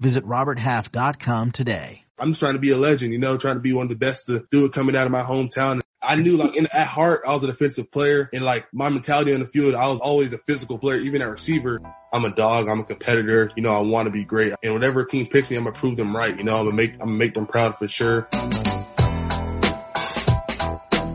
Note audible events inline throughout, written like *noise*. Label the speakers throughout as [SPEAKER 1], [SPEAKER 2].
[SPEAKER 1] Visit roberthalf.com today.
[SPEAKER 2] I'm just trying to be a legend, you know, trying to be one of the best to do it coming out of my hometown. I knew like in, at heart, I was a defensive player and like my mentality on the field, I was always a physical player, even at receiver. I'm a dog. I'm a competitor. You know, I want to be great and whatever team picks me, I'm gonna prove them right. You know, I'm gonna make, I'm gonna make them proud for sure.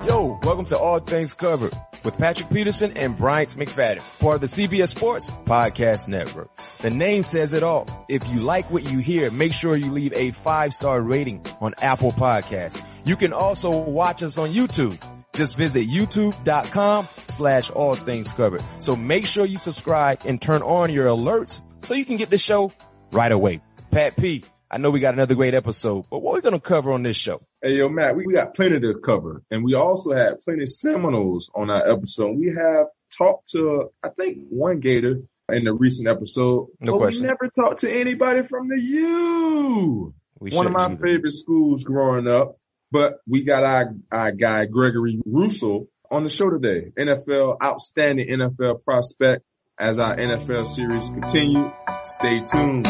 [SPEAKER 3] Yo, welcome to All Things Covered with Patrick Peterson and Bryant McFadden, part of the CBS Sports Podcast Network. The name says it all. If you like what you hear, make sure you leave a five star rating on Apple Podcasts. You can also watch us on YouTube. Just visit youtube.com slash all things covered. So make sure you subscribe and turn on your alerts so you can get the show right away. Pat P, I know we got another great episode, but what are we going to cover on this show?
[SPEAKER 4] Hey, yo, Mac, we, got plenty to cover. And we also had plenty of Seminoles on our episode. We have talked to, I think, one Gator in the recent episode.
[SPEAKER 3] No
[SPEAKER 4] but
[SPEAKER 3] question.
[SPEAKER 4] we never talked to anybody from the U.
[SPEAKER 3] We
[SPEAKER 4] one of my
[SPEAKER 3] either.
[SPEAKER 4] favorite schools growing up. But we got our, our guy, Gregory Rousseau, on the show today. NFL, outstanding NFL prospect. As our NFL series continue, stay tuned.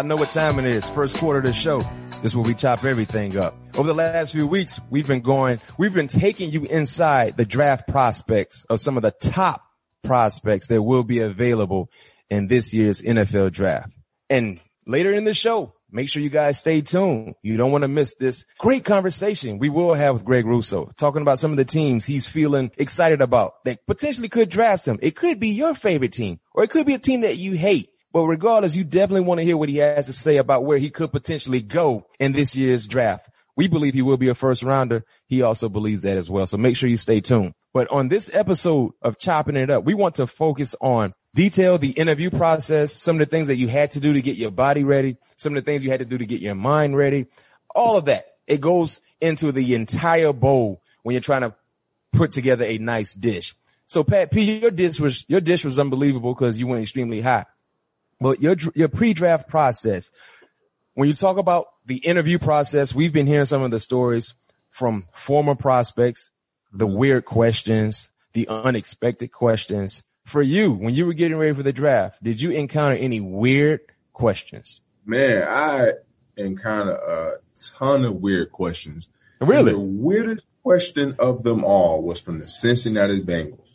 [SPEAKER 3] Y'all know what time it is. First quarter of the show. This is where we chop everything up. Over the last few weeks, we've been going, we've been taking you inside the draft prospects of some of the top prospects that will be available in this year's NFL draft. And later in the show, make sure you guys stay tuned. You don't want to miss this great conversation we will have with Greg Rousseau, talking about some of the teams he's feeling excited about that potentially could draft him. It could be your favorite team or it could be a team that you hate. But regardless, you definitely want to hear what he has to say about where he could potentially go in this year's draft. We believe he will be a first rounder. He also believes that as well. So make sure you stay tuned. But on this episode of Chopping It Up, we want to focus on detail the interview process, some of the things that you had to do to get your body ready, some of the things you had to do to get your mind ready, all of that. It goes into the entire bowl when you're trying to put together a nice dish. So Pat P, your dish was, your dish was unbelievable because you went extremely high. But your, your pre-draft process, when you talk about the interview process, we've been hearing some of the stories from former prospects, the weird questions, the unexpected questions. For you, when you were getting ready for the draft, did you encounter any weird questions?
[SPEAKER 4] Man, I encountered a ton of weird questions.
[SPEAKER 3] Really?
[SPEAKER 4] The weirdest question of them all was from the Cincinnati Bengals.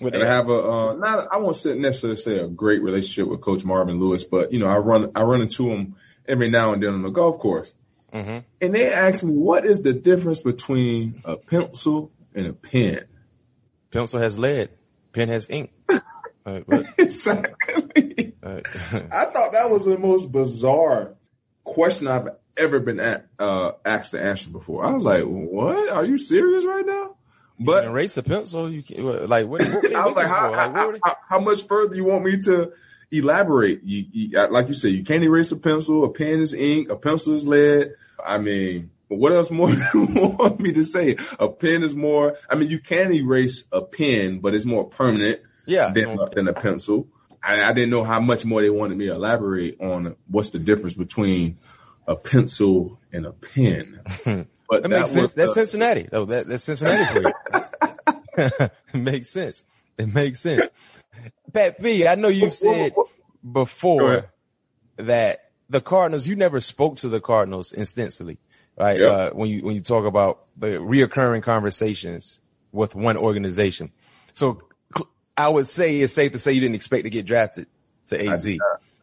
[SPEAKER 3] What
[SPEAKER 4] And I have a uh, not I won't say necessarily say a great relationship with Coach Marvin Lewis, but you know I run I run into him every now and then on the golf course,
[SPEAKER 3] Mhm.
[SPEAKER 4] and they ask me what is the difference between a pencil and a pen.
[SPEAKER 3] Pencil has lead, pen has ink. *laughs* Uh,
[SPEAKER 4] exactly.
[SPEAKER 3] Uh, *laughs*
[SPEAKER 4] I thought that was the most bizarre question I've ever been at, uh, asked to answer before. I was like, "What? Are you serious right now?" But
[SPEAKER 3] erase a pencil, you can like what? what *coughs*
[SPEAKER 4] I was like, how.
[SPEAKER 3] Like,
[SPEAKER 4] how, how, how much further you want me to elaborate? You, you, uh, like you said, you can't erase a pencil. A pen is ink. A pencil is lead. I mean, what else more *laughs* do you want me to say? A pen is more. I mean, you can erase a pen, but it's more permanent
[SPEAKER 3] Yeah.
[SPEAKER 4] than, than a pencil. I, I didn't know how much more they wanted me to elaborate on what's the difference between a pencil and a pen. *laughs* But
[SPEAKER 3] That makes sense.
[SPEAKER 4] was
[SPEAKER 3] That's
[SPEAKER 4] the-
[SPEAKER 3] Cincinnati. Oh, that, that's Cincinnati for you. it *laughs* makes sense. It makes sense. Pat B, I know you've said before that the Cardinals, you never spoke to the Cardinals instantly, right?
[SPEAKER 4] Yeah.
[SPEAKER 3] Uh, when you, when you talk about the reoccurring conversations with one organization. So I would say it's safe to say you didn't expect to get drafted to AZ.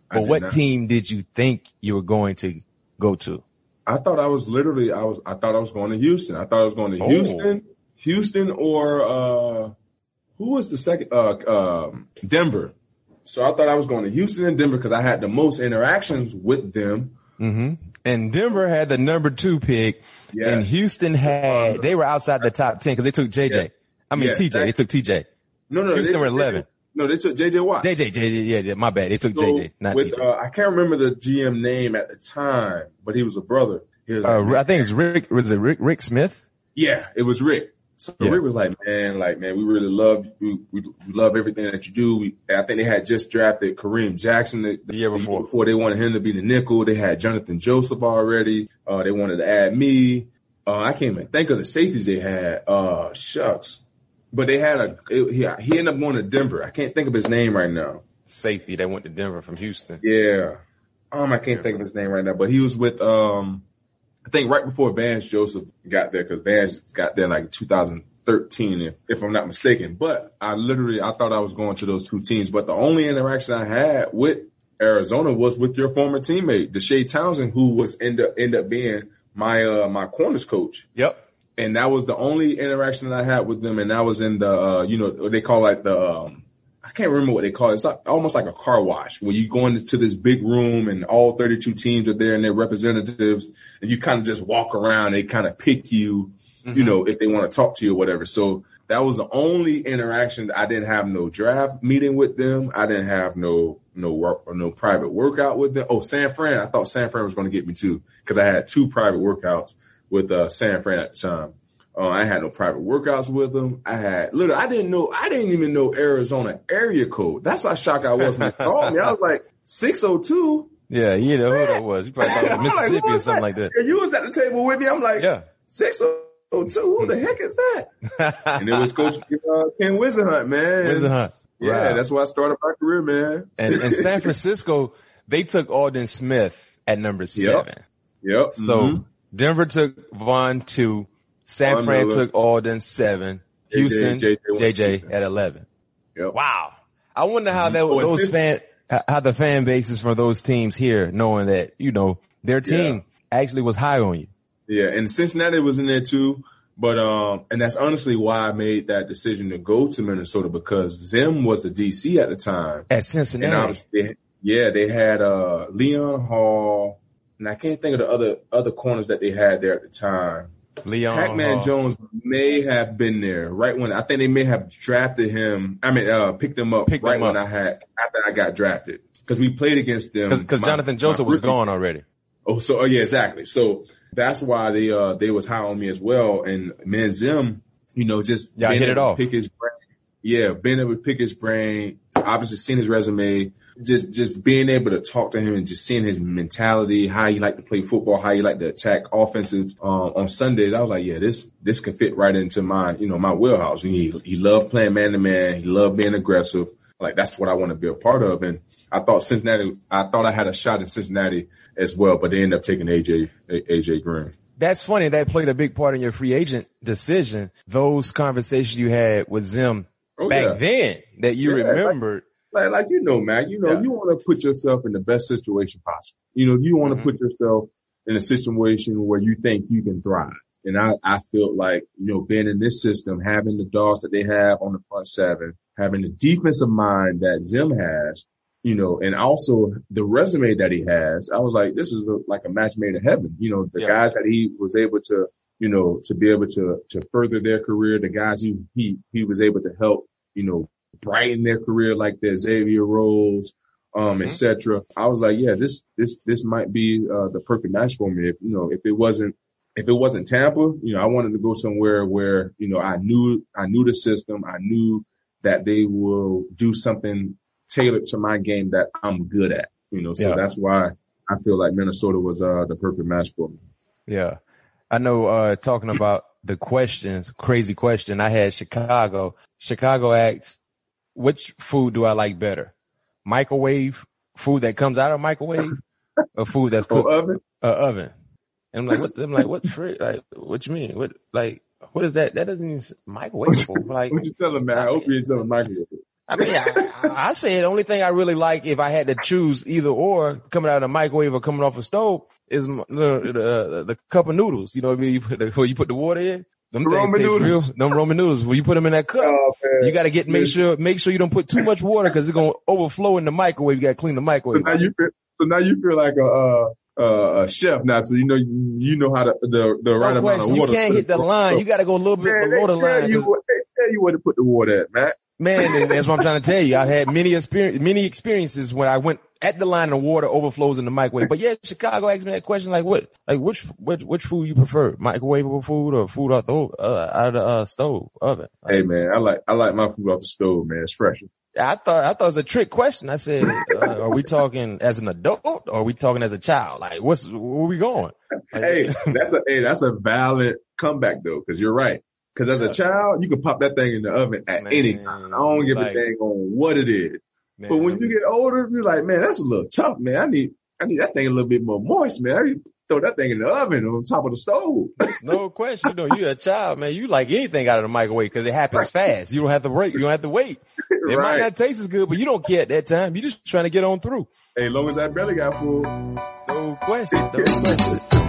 [SPEAKER 3] But what
[SPEAKER 4] not.
[SPEAKER 3] team did you think you were going to go to?
[SPEAKER 4] I thought I was literally I was I thought I was going to Houston. I thought I was going to
[SPEAKER 3] Oh.
[SPEAKER 4] Houston, Houston or uh who was the second uh um Denver. So I thought I was going to Houston and Denver because I had the most interactions with them.
[SPEAKER 3] hmm And Denver had the number two pick,
[SPEAKER 4] Yes.
[SPEAKER 3] and Houston had they were outside the top ten because they took JJ.
[SPEAKER 4] Yeah.
[SPEAKER 3] I mean
[SPEAKER 4] Yeah,
[SPEAKER 3] TJ. They took TJ.
[SPEAKER 4] No, no,
[SPEAKER 3] Houston were 11.
[SPEAKER 4] No, they took JJ Watt.
[SPEAKER 3] JJ, JJ, yeah, yeah, my bad. They took
[SPEAKER 4] So,
[SPEAKER 3] JJ, not
[SPEAKER 4] with,
[SPEAKER 3] TJ.
[SPEAKER 4] uh, I can't remember the GM name at the time, but he was a brother. Was
[SPEAKER 3] Uh,
[SPEAKER 4] like,
[SPEAKER 3] I think it's Rick. Was it Rick? Rick Smith?
[SPEAKER 4] yeah, it was Rick. So
[SPEAKER 3] Yeah.
[SPEAKER 4] Rick was like, man, like, man, we really love we, we, we love everything that you do. We, I think they had just drafted Kareem Jackson the,
[SPEAKER 3] The year before.
[SPEAKER 4] Before they wanted him to be the nickel, they had Johnathan Joseph already. Uh, they wanted to add me. Uh, I can't even think of the safeties they had. Uh, shucks. But they had a, it, he, he ended up going to Denver. I can't think of his name right now.
[SPEAKER 3] Safety that went to Denver from Houston.
[SPEAKER 4] Yeah. Um, I can't think of his name right now, but he was with, um, I think right before Vance Joseph got there, cause Vance got there in like 2013, if, if I'm not mistaken. But I literally, I thought I was going to those two teams, but the only interaction I had with Arizona was with your former teammate, Deshea Townsend, who was end up, end up being my, uh, my corners coach.
[SPEAKER 3] Yep.
[SPEAKER 4] And that was the only interaction that I had with them. And that was in the, uh, you know, what they call like the, um, I can't remember what they call it. It's like, almost like a car wash where you go into this big room and all 32 teams are there and their representatives and you kind of just walk around. They kind of pick you, you know, if they want to talk to you or whatever. So that was the only interaction. I didn't have no draft meeting with them. I didn't have no, no work or no private workout with them. Oh, San Fran. I thought San Fran was going to get me too because I had two private workouts with uh, San Fran at the time. Uh, I had no private workouts with them. I had literally, I didn't know, I didn't even know Arizona area code. That's how shocked I was when they called me. I was like, 602?
[SPEAKER 3] Yeah, you know who that was. You probably thought it was
[SPEAKER 4] like,
[SPEAKER 3] Mississippi or
[SPEAKER 4] was
[SPEAKER 3] something like that.
[SPEAKER 4] And you was at the table with me. I'm like,
[SPEAKER 3] Yeah.
[SPEAKER 4] 602? Who the heck is that? *laughs* and it was Coach uh, Ken Whisenhunt, man.
[SPEAKER 3] Where's Hunt?
[SPEAKER 4] Yeah,
[SPEAKER 3] Wow.
[SPEAKER 4] that's why I started my career, man.
[SPEAKER 3] And, and San Francisco, they took Aldon Smith at number seven.
[SPEAKER 4] Yep.
[SPEAKER 3] So
[SPEAKER 4] mhm.
[SPEAKER 3] Denver took Von two, San
[SPEAKER 4] Von
[SPEAKER 3] Fran
[SPEAKER 4] Miller.
[SPEAKER 3] took Aldon seven, Houston
[SPEAKER 4] JJ,
[SPEAKER 3] JJ, at eleven.
[SPEAKER 4] Yep.
[SPEAKER 3] Wow. I wonder how that
[SPEAKER 4] Oh,
[SPEAKER 3] those fan how- the fan bases for those teams here, knowing that you know their team actually was high on you.
[SPEAKER 4] Yeah, and Cincinnati was in there too. But um, and that's honestly why I made that decision to go to Minnesota because Zim was the DC at the time,
[SPEAKER 3] At Cincinnati,
[SPEAKER 4] yeah, they had uh Leon Hall, and I can't think of the other other corners that they had there at the time.
[SPEAKER 3] Leon
[SPEAKER 4] Pac-Man. Jones may have been there right when I think they may have drafted him. I mean, uh, picked him up
[SPEAKER 3] Picked
[SPEAKER 4] right
[SPEAKER 3] him
[SPEAKER 4] when
[SPEAKER 3] up.
[SPEAKER 4] I had after I got drafted because we played against them
[SPEAKER 3] because
[SPEAKER 4] Johnathan
[SPEAKER 3] Joseph was gone already.
[SPEAKER 4] Oh, so oh yeah, exactly. So that's why they uh they was high on me as well. And man, Zim, you know, just
[SPEAKER 3] Y'all hit it off.
[SPEAKER 4] Pick his brain. Yeah, being able to pick his brain. Obviously, seen his resume, just just being able to talk to him and just seeing his mentality, how he like to play football, how he like to attack offenses um, on Sundays. I was like, yeah, this this can fit right into my you know my wheelhouse. And he he loved playing man to man. He loved being aggressive. Like that's what I want to be a part of. And I thought Cincinnati, I thought I had a shot in Cincinnati as well, but they ended up taking AJ AJ Green.
[SPEAKER 3] That's funny. That played a big part in your free agent decision. Those conversations you had with Zim
[SPEAKER 4] Oh,
[SPEAKER 3] back
[SPEAKER 4] yeah.
[SPEAKER 3] then that you
[SPEAKER 4] Yeah,
[SPEAKER 3] remembered.
[SPEAKER 4] Like, like you know, man, you know,
[SPEAKER 3] Yeah.
[SPEAKER 4] you want to put yourself in the best situation possible. You know, you want to
[SPEAKER 3] Mhm.
[SPEAKER 4] put yourself in a situation where you think you can thrive. And I, I feel like, you know, being in this system, having the dogs that they have on the front seven, having the defensive mind that Zim has, you know, and also the resume that he has, I was like, this is a, like a match made in heaven. You know, the
[SPEAKER 3] Yeah.
[SPEAKER 4] guys that he was able to, you know, to be able to, to further their career, the guys he, he, he was able to help, you know, brighten their career like the Xavier Rhodes, um,
[SPEAKER 3] Mhm.
[SPEAKER 4] et cetera. I was like, yeah, this, this, this might be, uh, the perfect match for me. If, you know, if it wasn't, if it wasn't Tampa, you know, I wanted to go somewhere where, you know, I knew, I knew the system. I knew that they will do something tailored to my game that I'm good at, you know, so
[SPEAKER 3] Yeah.
[SPEAKER 4] that's why I feel like Minnesota was, uh, the perfect match for me.
[SPEAKER 3] Yeah. I know, uh, talking about the questions, crazy question. I had Chicago. Chicago asked, which food do I like better? Microwave food that comes out of a microwave or food that's *laughs* cooked
[SPEAKER 4] oven?
[SPEAKER 3] uh, oven? And I'm like, what, I'm like, what, fri- like, what you mean? What, like, what is that? That doesn't mean microwave food. Like,
[SPEAKER 4] What you telling me? I hope you ain't telling Michael.
[SPEAKER 3] I mean, I, I I say the only thing I really like if I had to choose either or coming out of the microwave or coming off a stove is the, the, the cup of noodles. You know what I mean? You put the, where you put the water in. Them
[SPEAKER 4] The Roman noodles.
[SPEAKER 3] Real, them Roman noodles. When you put them in that cup,
[SPEAKER 4] Oh,
[SPEAKER 3] you got to get make sure make sure you don't put too much water because it's gonna overflow in the microwave. You got to clean the
[SPEAKER 4] So
[SPEAKER 3] microwave.
[SPEAKER 4] now you feel, so now you feel like a, uh, uh, a chef now. So you know, you, know how to, the, the right
[SPEAKER 3] No
[SPEAKER 4] amount of
[SPEAKER 3] You can't hit the line. You got to go a little bit
[SPEAKER 4] Man, they
[SPEAKER 3] below the
[SPEAKER 4] tell
[SPEAKER 3] line.
[SPEAKER 4] you they tell you where to put the water at, man.
[SPEAKER 3] Man, and that's what I'm trying to tell you. I've had many experience, many experiences when I went at the line and water overflows in the microwave. But yeah, Chicago asked me that question, like what, like which, which, which food you prefer? Microwavable food or food out the, uh, out of the, uh, stove, oven?
[SPEAKER 4] Hey man, I like, I like my food off the stove, man. It's fresher.
[SPEAKER 3] I thought, I thought it was a trick question. I said, uh, are we talking as an adult or are we talking as a child? Like what's, where we going? Like,
[SPEAKER 4] hey, that's a, hey, that's a valid comeback though. Cause you're right. Cause as a child, you can pop that thing in the oven at
[SPEAKER 3] Man,
[SPEAKER 4] any time. I don't give
[SPEAKER 3] like-
[SPEAKER 4] a dang on what it is.
[SPEAKER 3] man,
[SPEAKER 4] But when you get older, you're like, man, that's a little tough, man. I need, I need that thing a little bit more moist, man. I need to throw that thing in the oven on top of the stove. *laughs*
[SPEAKER 3] no question, you know, you're a child, man. You like anything out of the microwave because it happens fast. You don't have to wait. You don't have to wait. *laughs* It might not taste as good, but you don't care at that time. You're just trying to get on through.
[SPEAKER 4] Hey, as long as that belly got full.
[SPEAKER 3] No question. No question. *laughs*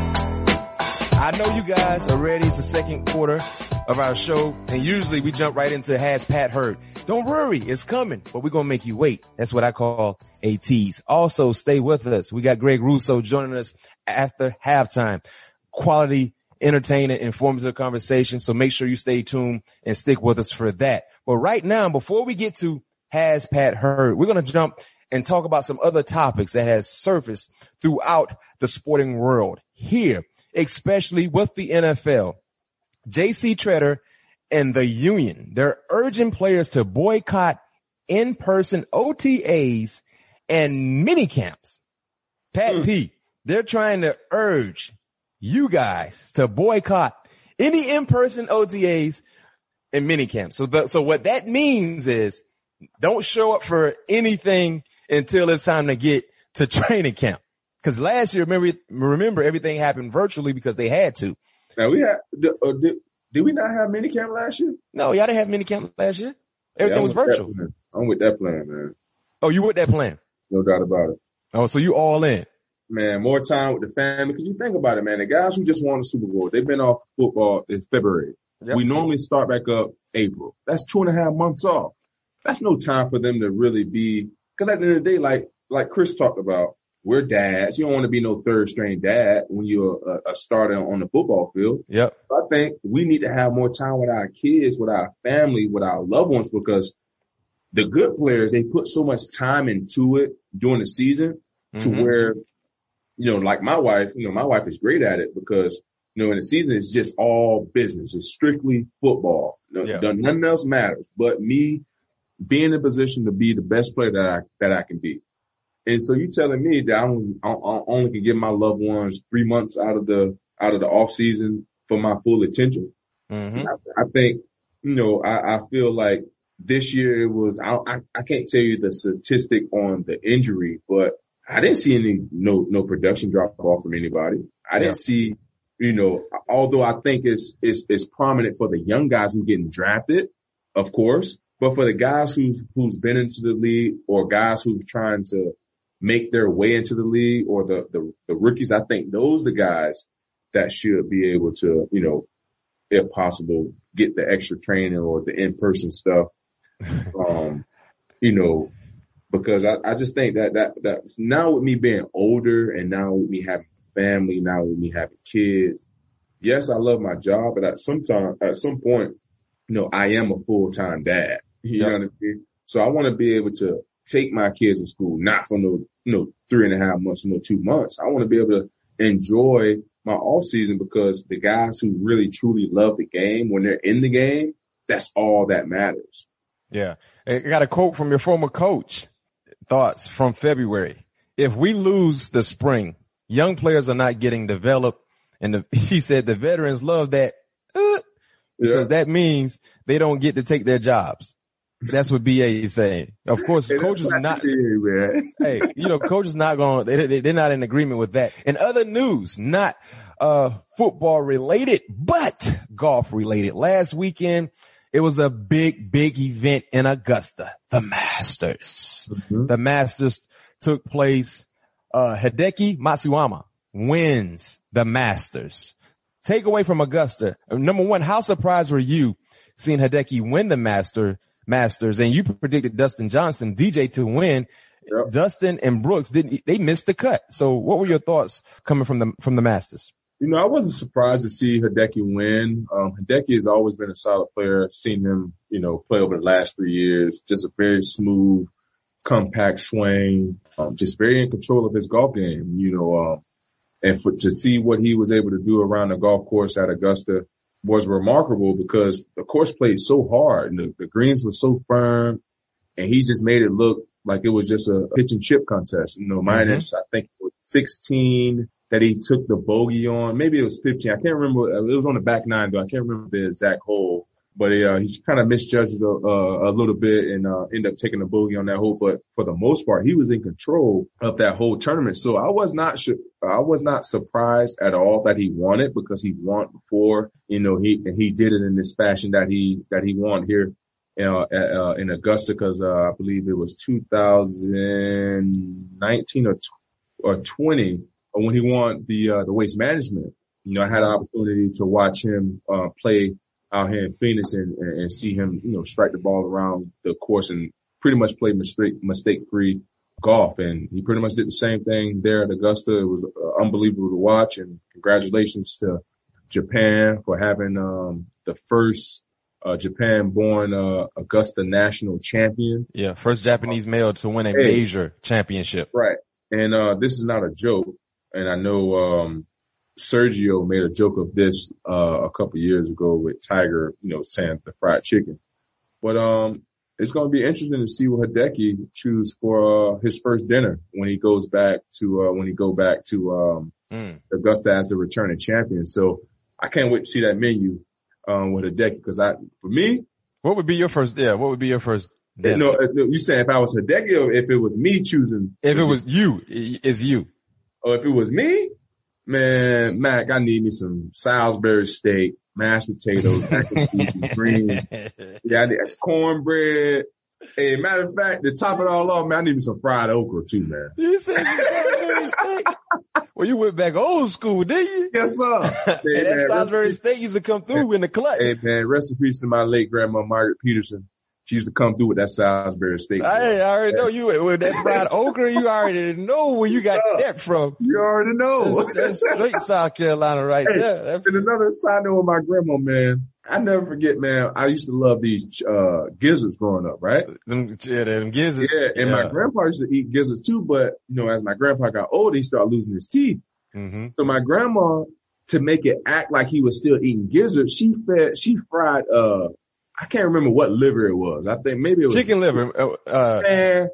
[SPEAKER 3] I know you guys are ready. It's the second quarter of our show, and usually we jump right into Has Pat Heard. Don't worry, it's coming, but we're gonna make you wait. That's what I call a tease. Also, stay with us. We got Greg Rousseau joining us after halftime. Quality, entertaining, informative conversation. So make sure you stay tuned and stick with us for that. But right now, before we get to Has Pat Heard, we're gonna jump and talk about some other topics that has surfaced throughout the sporting world here, especially with the NFL. JC Tretter and the union, they're urging players to boycott in-person OTAs and mini camps. Pat mm. P, they're trying to urge you guys to boycott any in-person OTAs and mini camps. So the, so what that means is don't show up for anything until it's time to get to *laughs* training camp. Cause last year, remember, remember everything happened virtually because they had to.
[SPEAKER 4] Now we had, uh, did, did we not have minicamp last year?
[SPEAKER 3] No, y'all didn't have mini camp last year. Everything
[SPEAKER 4] Yeah,
[SPEAKER 3] was virtual.
[SPEAKER 4] I'm with that plan, man.
[SPEAKER 3] Oh, you with that plan?
[SPEAKER 4] No doubt about it.
[SPEAKER 3] Oh, so you all in?
[SPEAKER 4] Man, more time with the family. Cause you think about it, man. The guys who just won the Super Bowl, they've been off football in February.
[SPEAKER 3] Yep.
[SPEAKER 4] We normally start back up April. That's two and a half months off. That's no time for them to really be, cause at the end of the day, like, like Chris talked about, we're dads. You don't want to be no third string dad when you're a, a starter on the football field.
[SPEAKER 3] Yep.
[SPEAKER 4] I think we need to have more time with our kids, with our family, with our loved ones, because the good players, they put so much time into it during the season to
[SPEAKER 3] Mhm.
[SPEAKER 4] where, you know, like my wife, you know, my wife is great at it because, you know, in the season, it's just all business. It's strictly football. No,
[SPEAKER 3] Yeah.
[SPEAKER 4] Nothing else matters but me being in a position to be the best player that I, that I can be. And so you telling me that I only, I I only can give my loved ones three months out of the, out of the off season for my full attention.
[SPEAKER 3] Mhm.
[SPEAKER 4] I, I think, you know, I, I feel like this year it was, I, I, I can't tell you the statistic on the injury, but I didn't see any, no, no production drop off from anybody. I didn't see, you know, although I think it's, it's, it's prominent for the young guys who getting drafted, of course, but for the guys who's, who's been into the league or guys who's trying to make their way into the league or the, the, the rookies, I think those are the guys that should be able to, you know, if possible, get the extra training or the in-person stuff. *laughs* Um, you know, because I, I just think that, that, that now with me being older and now with me having family, now with me having kids, yes, I love my job, but at some time, at some point, you know, I am a full-time dad. *laughs* You know what I mean? So I want to be able to take my kids to school, not for no, you know, three and a half months, no two months. I want to be able to enjoy my off season because the guys who really truly love the game, when they're in the game, that's all that matters.
[SPEAKER 3] Yeah. I got a quote from your former coach. Thoughts from February. If we lose the spring, young players are not getting developed. And the, *laughs* he said the veterans love that uh, because that means they don't get to take their jobs. That's what BA is saying. Of course, coaches are not,
[SPEAKER 4] Yeah, man. *laughs*
[SPEAKER 3] hey, you know, coaches not going, they, they, they're not in agreement with that. In other news, not, uh, football related, but golf related. Last weekend, it was a big, big event in Augusta, the Masters. The Masters took place. Uh, Hideki Matsuyama wins the Masters. Takeaway from Augusta. Number one, how surprised were you seeing Hideki win the Master Masters? And you predicted Dustin Johnson, DJ, to win.
[SPEAKER 4] Yep.
[SPEAKER 3] Dustin and Brooks didn't. They missed the cut. So, what were your thoughts coming from the from the Masters?
[SPEAKER 4] You know, I wasn't surprised to see Hideki win. Um, Hideki has always been a solid player. Seen him, you know, play over the last three years. Just a very smooth, compact swing. Um, just very in control of his golf game. You know, um, and for to see what he was able to do around the golf course at Augusta was remarkable because the course played so hard and the, the greens were so firm, and he just made it look like it was just a pitch and chip contest. You know, minus mm-hmm. I think it was 16 that he took the bogey on. Maybe it was 15. I can't remember. It was on the back nine though. I can't remember the exact hole. But uh, he kind of misjudged a, uh, a little bit and uh, ended up taking a bogey on that hole. But for the most part, he was in control of that whole tournament. So I was not sure. I was not surprised at all that he won it because he won before. You know, he he did it in this fashion that he that he won here uh, uh, in Augusta because uh, I believe it was 2019 or or 20 when he won the uh, the waste management. You know, I had an opportunity to watch him uh, play out here in Phoenix and, and, and see him, you know, strike the ball around the course and pretty much play mistake mistake free golf. And he pretty much did the same thing there at Augusta. It was uh, unbelievable to watch. And congratulations to Japan for having um, the first uh, Japan-born uh, Augusta national champion.
[SPEAKER 3] Yeah, first Japanese male to win a hey. major championship.
[SPEAKER 4] Right. And uh, this is not a joke. And I know um, Sergio made a joke of this uh, a couple years ago with Tiger, you know, saying the fried chicken. But um, it's going to be interesting to see what Hideki choose for uh, his first dinner when he goes back to uh, when he go back to um, mm. Augusta as the returning champion. So I can't wait to see that menu um, with Hideki because I, for me,
[SPEAKER 3] what would be your first? Yeah, what would be your first? Dinner?
[SPEAKER 4] No, you saying if I was Hideki or if it was me choosing?
[SPEAKER 3] If it was you, it's you.
[SPEAKER 4] Or if it was me, man, Mac, I need me some Salisbury steak, mashed potatoes, mac and cheese, greens. *laughs* Yeah, I need cornbread. Hey, matter of fact, to top it all off, man, I need me some fried okra too, man.
[SPEAKER 3] You said Salisbury steak? Well, you went back old school, didn't you?
[SPEAKER 4] Yes, sir. *laughs*
[SPEAKER 3] Hey, that Salisbury steak used to come through in the clutch.
[SPEAKER 4] Hey, man, rest in peace to my late grandma, Margaret Peterson. She used to come through with that Salisbury steak.
[SPEAKER 3] I, I already know you with that fried *laughs* okra. You already know where you got that from.
[SPEAKER 4] You already know.
[SPEAKER 3] That's, that's straight *laughs* South Carolina right hey, there.
[SPEAKER 4] And another side note with my grandma, man. I never forget, man. I used to love these uh, gizzards growing up, right?
[SPEAKER 3] Them, yeah, them gizzards.
[SPEAKER 4] Yeah, and yeah. my grandpa used to eat gizzards too. But you know, as my grandpa got older, he started losing his teeth. Mm-hmm. So my grandma, to make it act like he was still eating gizzards, she fed, she fried uh I can't remember what liver it was. I think maybe it was
[SPEAKER 3] chicken liver. Uh, uh,
[SPEAKER 4] man,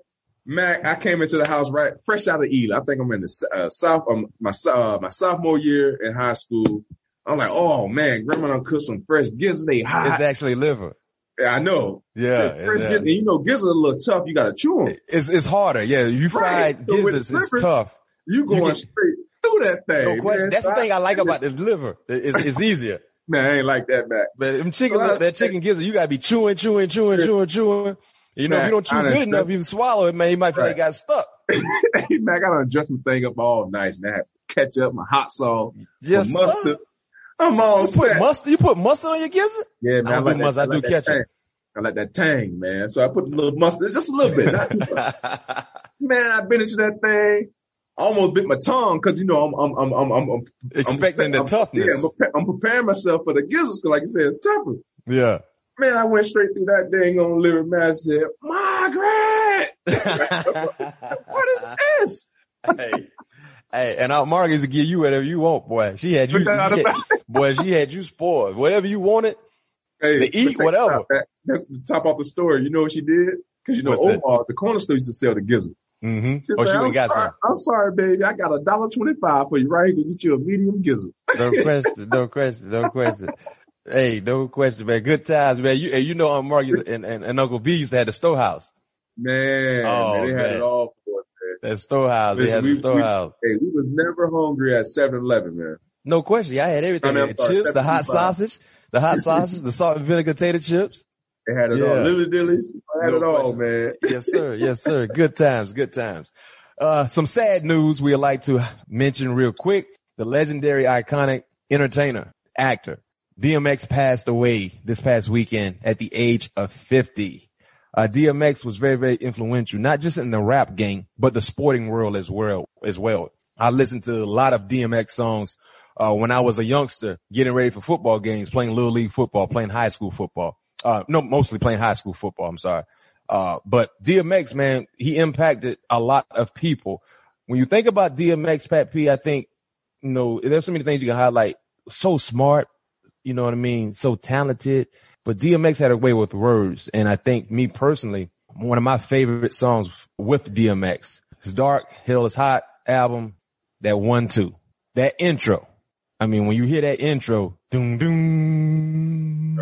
[SPEAKER 4] Mac, I came into the house right fresh out of Ely. I think I'm in the uh, south um, my uh, my sophomore year in high school. I'm like, oh man, grandma done cooked some fresh gizzard. They hot.
[SPEAKER 3] It's actually liver.
[SPEAKER 4] Yeah, I know.
[SPEAKER 3] Yeah,
[SPEAKER 4] fresh gizzard. You know, gizzard a little tough. You got to chew them.
[SPEAKER 3] It's it's harder. Yeah, you fried right. gizzards. So it's tough.
[SPEAKER 4] You going you can, straight through that thing. No question.
[SPEAKER 3] That's the thing I like about the liver. It's, it's easier.
[SPEAKER 4] Man, I ain't like that back.
[SPEAKER 3] But them chicken, so that chicken gizzard, you gotta be chewing, chewing, chewing, chewing, chewing. You know, man, if you don't chew good enough, you swallow it, man, you might feel right. like got stuck. *laughs*
[SPEAKER 4] hey, man, I gotta adjust my thing up all nice, man. Ketchup, my hot sauce,
[SPEAKER 3] yes,
[SPEAKER 4] mustard. Sir. I'm all
[SPEAKER 3] you
[SPEAKER 4] set.
[SPEAKER 3] Put mustard, you put mustard on your gizzard?
[SPEAKER 4] Yeah, man.
[SPEAKER 3] I,
[SPEAKER 4] I like
[SPEAKER 3] do mustard, I, like do ketchup.
[SPEAKER 4] Tang. I like that tang, man. So I put a little mustard, just a little bit. *laughs* man, I've been into that thing. I almost bit my tongue because you know I'm I'm I'm I'm, I'm, I'm
[SPEAKER 3] expecting
[SPEAKER 4] I'm,
[SPEAKER 3] the toughness.
[SPEAKER 4] Yeah, I'm, I'm, preparing myself for the gizzards because, like you said, it's tougher.
[SPEAKER 3] Yeah.
[SPEAKER 4] Man, I went straight through that dang on liver man. I said, Margaret, *laughs* what is this?
[SPEAKER 3] hey, hey, and Aunt Margaret to give you whatever you want, boy. She had you, you had, *laughs* boy. She had you spoiled. Whatever you wanted, hey, to eat, whatever.
[SPEAKER 4] That, that's the top off the story. You know what she did? Because you know, Omar, the corner store used to sell the gizzard.
[SPEAKER 3] Mm-hmm. She oh, she got
[SPEAKER 4] sorry,
[SPEAKER 3] some.
[SPEAKER 4] I'm sorry, baby. I got a dollar twenty-five for you right here to get you a medium gizzard.
[SPEAKER 3] no *laughs* question. No question. No question. hey, no question, man. Good times, man. You, you know, Aunt Mark and, and, and Uncle B used to have the storehouse.
[SPEAKER 4] Man, oh, man, they man. had it all for us,
[SPEAKER 3] man. That storehouse. Listen, they had we, the storehouse.
[SPEAKER 4] We, hey, we was never hungry at 7-Eleven, man.
[SPEAKER 3] No question. I had everything. I mean, sorry, chips, the hot sausage, the hot sausage, the salt and vinegar potato chips.
[SPEAKER 4] They had it yeah. all. Lily Dillies. I had no it all, question. man.
[SPEAKER 3] yes, sir. Yes, sir. Good times. Good times. Uh, some sad news we'd like to mention real quick. The legendary, iconic entertainer, actor, DMX passed away this past weekend at the age of 50. Uh, DMX was very, very influential, not just in the rap game, but the sporting world as well, as well. I listened to a lot of DMX songs uh, when I was a youngster, getting ready for football games, playing little league football, playing high school football. Uh, no, mostly playing high school football. I'm sorry. Uh, but DMX, man, he impacted a lot of people. When you think about DMX, Pat P, I think, you know, there's so many things you can highlight. So smart, you know what I mean? So talented, but DMX had a way with words. And I think me personally, one of my favorite songs with DMX is Dark, Hell is Hot album, that one, two, that intro. I mean, when you hear that intro, doom, doom,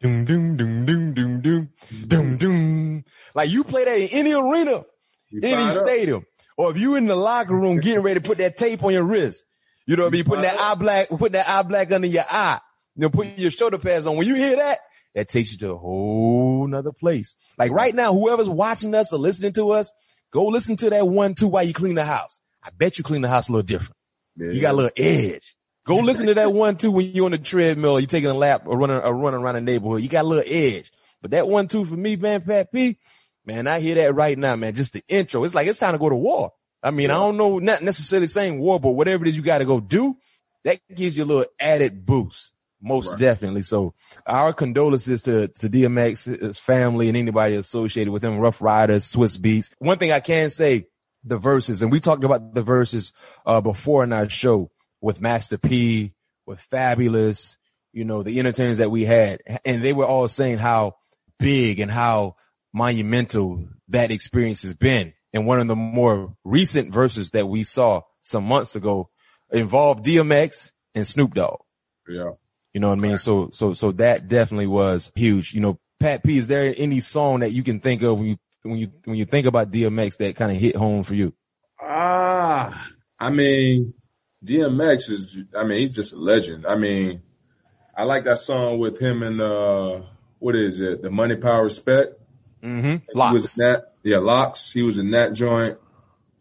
[SPEAKER 3] doom, doom, doom, doom, doom, doom, doom, mm. doom. Like you play that in any arena,
[SPEAKER 4] You
[SPEAKER 3] any
[SPEAKER 4] up.
[SPEAKER 3] stadium, or if you in the locker room getting ready to put that tape on your wrist, you know, what I mean, putting that eye black, putting that eye black under your eye, you know, putting your shoulder pads on. When you hear that, that takes you to a whole nother place. Like right now, whoever's watching us or listening to us, go listen to that one, two while you clean the house. I bet you clean the house a little different.
[SPEAKER 4] Yeah.
[SPEAKER 3] You got a little edge. Go listen to that one two when you're on the treadmill, or you taking a lap or running or running around the neighborhood. You got a little edge. But that one two for me, man, Pat P, man, I hear that right now, man. Just the intro. It's like it's time to go to war. I mean, I don't know, not necessarily saying war, but whatever it is you got to go do, that gives you a little added boost. Most
[SPEAKER 4] Right.
[SPEAKER 3] definitely. So our condolences to, to DMX, his family and anybody associated with him, Ruff Ryders, Swizz Beatz. One thing I can say, the Verzuz, and we talked about the Verzuz, uh, before in our show with Master P, with Fabolous, you know, the entertainers that we had, and they were all saying how big and how monumental that experience has been. And one of the more recent verses that we saw some months ago involved DMX and Snoop Dogg.
[SPEAKER 4] Yeah.
[SPEAKER 3] You know what I mean? So, so, so that definitely was huge. You know, Pat P, is there any song that you can think of when you, when you, when you think about DMX that kind of hit home for you?
[SPEAKER 4] Ah, I mean, DMX is, I mean, he's just a legend. I mean, I like that song with him and, uh, what is it? The Money, Power, Respect.
[SPEAKER 3] Mm-hmm.
[SPEAKER 4] He was in that, yeah, LOX. He was in that joint.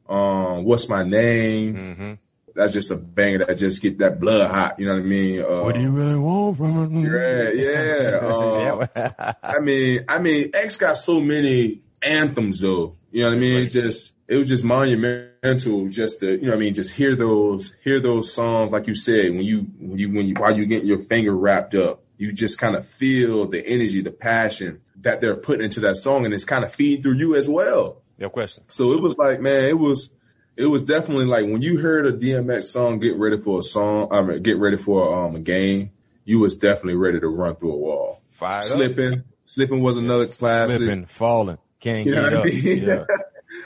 [SPEAKER 4] Um, What's My Name?
[SPEAKER 3] Mm-hmm.
[SPEAKER 4] That's just a banger that just get that blood hot. You know what I mean? Uh,
[SPEAKER 3] What do you really want from me?
[SPEAKER 4] Yeah, yeah. *laughs* Uh,
[SPEAKER 3] Yeah. *laughs*
[SPEAKER 4] I mean, I mean, X got so many anthems though. You know what I mean?
[SPEAKER 3] Right.
[SPEAKER 4] Just it was just monumental just to, you know what I mean, just hear those hear those songs like you said, when you when you when you while you getting your finger wrapped up, you just kind of feel the energy, the passion that they're putting into that song and it's kind of feeding through you as well.
[SPEAKER 3] Your question.
[SPEAKER 4] So it was like, man, it was it was definitely like when you heard a DMX song, get ready for a song, I mean, get ready for um, a game, you was definitely ready to run through a wall.
[SPEAKER 3] Fired up.
[SPEAKER 4] Slipping, slipping was another classic.
[SPEAKER 3] Slipping, falling, can't
[SPEAKER 4] You
[SPEAKER 3] get
[SPEAKER 4] I
[SPEAKER 3] up.
[SPEAKER 4] mean? *laughs*
[SPEAKER 3] Yeah.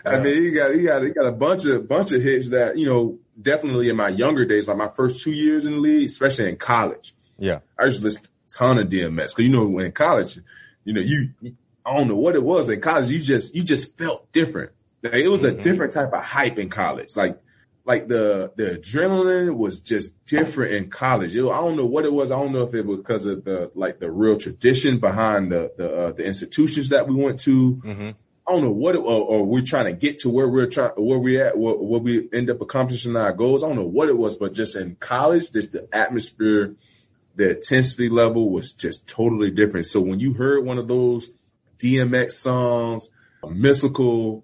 [SPEAKER 4] I mean, he got he got he got a bunch of bunch of hits that you know definitely in my younger days, like my first two years in the league, especially in college.
[SPEAKER 3] Yeah.
[SPEAKER 4] I used to listen to a ton of DMX because you know in college, you know you I don't know what it was in college. You just you just felt different. Like, it was a mm-hmm. different type of hype in college. Like like the the adrenaline was just different in college. It, I don't know what it was. I don't know if it was because of the like the real tradition behind the the uh, the institutions that we went to.
[SPEAKER 3] Mm-hmm.
[SPEAKER 4] I don't know what it, or, or we're trying to get to where we're trying, where we at, where, where we end up accomplishing our goals. I don't know what it was, but just in college, just the atmosphere, the intensity level was just totally different. So when you heard one of those DMX songs, Mystikal,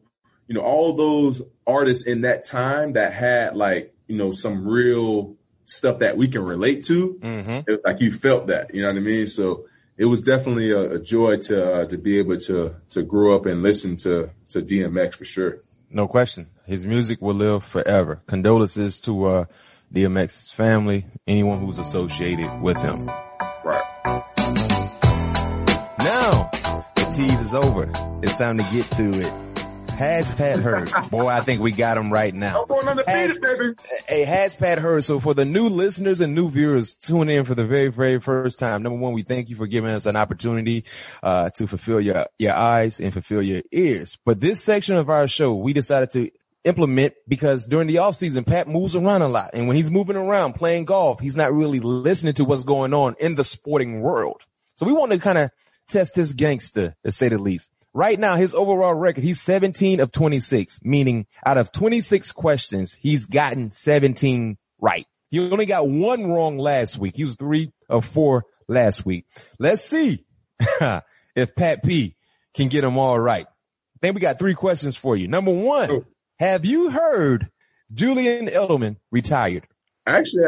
[SPEAKER 4] you know, all those artists in that time that had like, you know, some real stuff that we can relate to,
[SPEAKER 3] Mm-hmm.
[SPEAKER 4] it was like you felt that, you know what I mean? So it was definitely a, a joy to uh, to be able to to grow up and listen to to DMX for sure.
[SPEAKER 3] No question. His music will live forever. Condolences to uh, DMX's family, anyone who's associated with him.
[SPEAKER 4] Right.
[SPEAKER 3] Now, the tease is over. It's time to get to it. Has Pat heard? Boy, I think we got him right now.
[SPEAKER 4] going undefeated, baby.
[SPEAKER 3] Hey, has Pat heard? So for the new listeners and new viewers tuning in for the very, very first time, number one, we thank you for giving us an opportunity uh, to fulfill your your eyes and fulfill your ears. But this section of our show, we decided to implement because during the off season, Pat moves around a lot, and when he's moving around playing golf, he's not really listening to what's going on in the sporting world. So we want to kind of test this gangster, to say the least. Right now, his overall record, he's 17 of 26, meaning out of 26 questions, he's gotten 17 right. He only got one wrong last week. He was three of four last week. Let's see *laughs* if Pat P can get them all right. I think we got three questions for you. Number one,
[SPEAKER 4] Oh.
[SPEAKER 3] have you heard Julian Edelman retired.
[SPEAKER 4] Actually,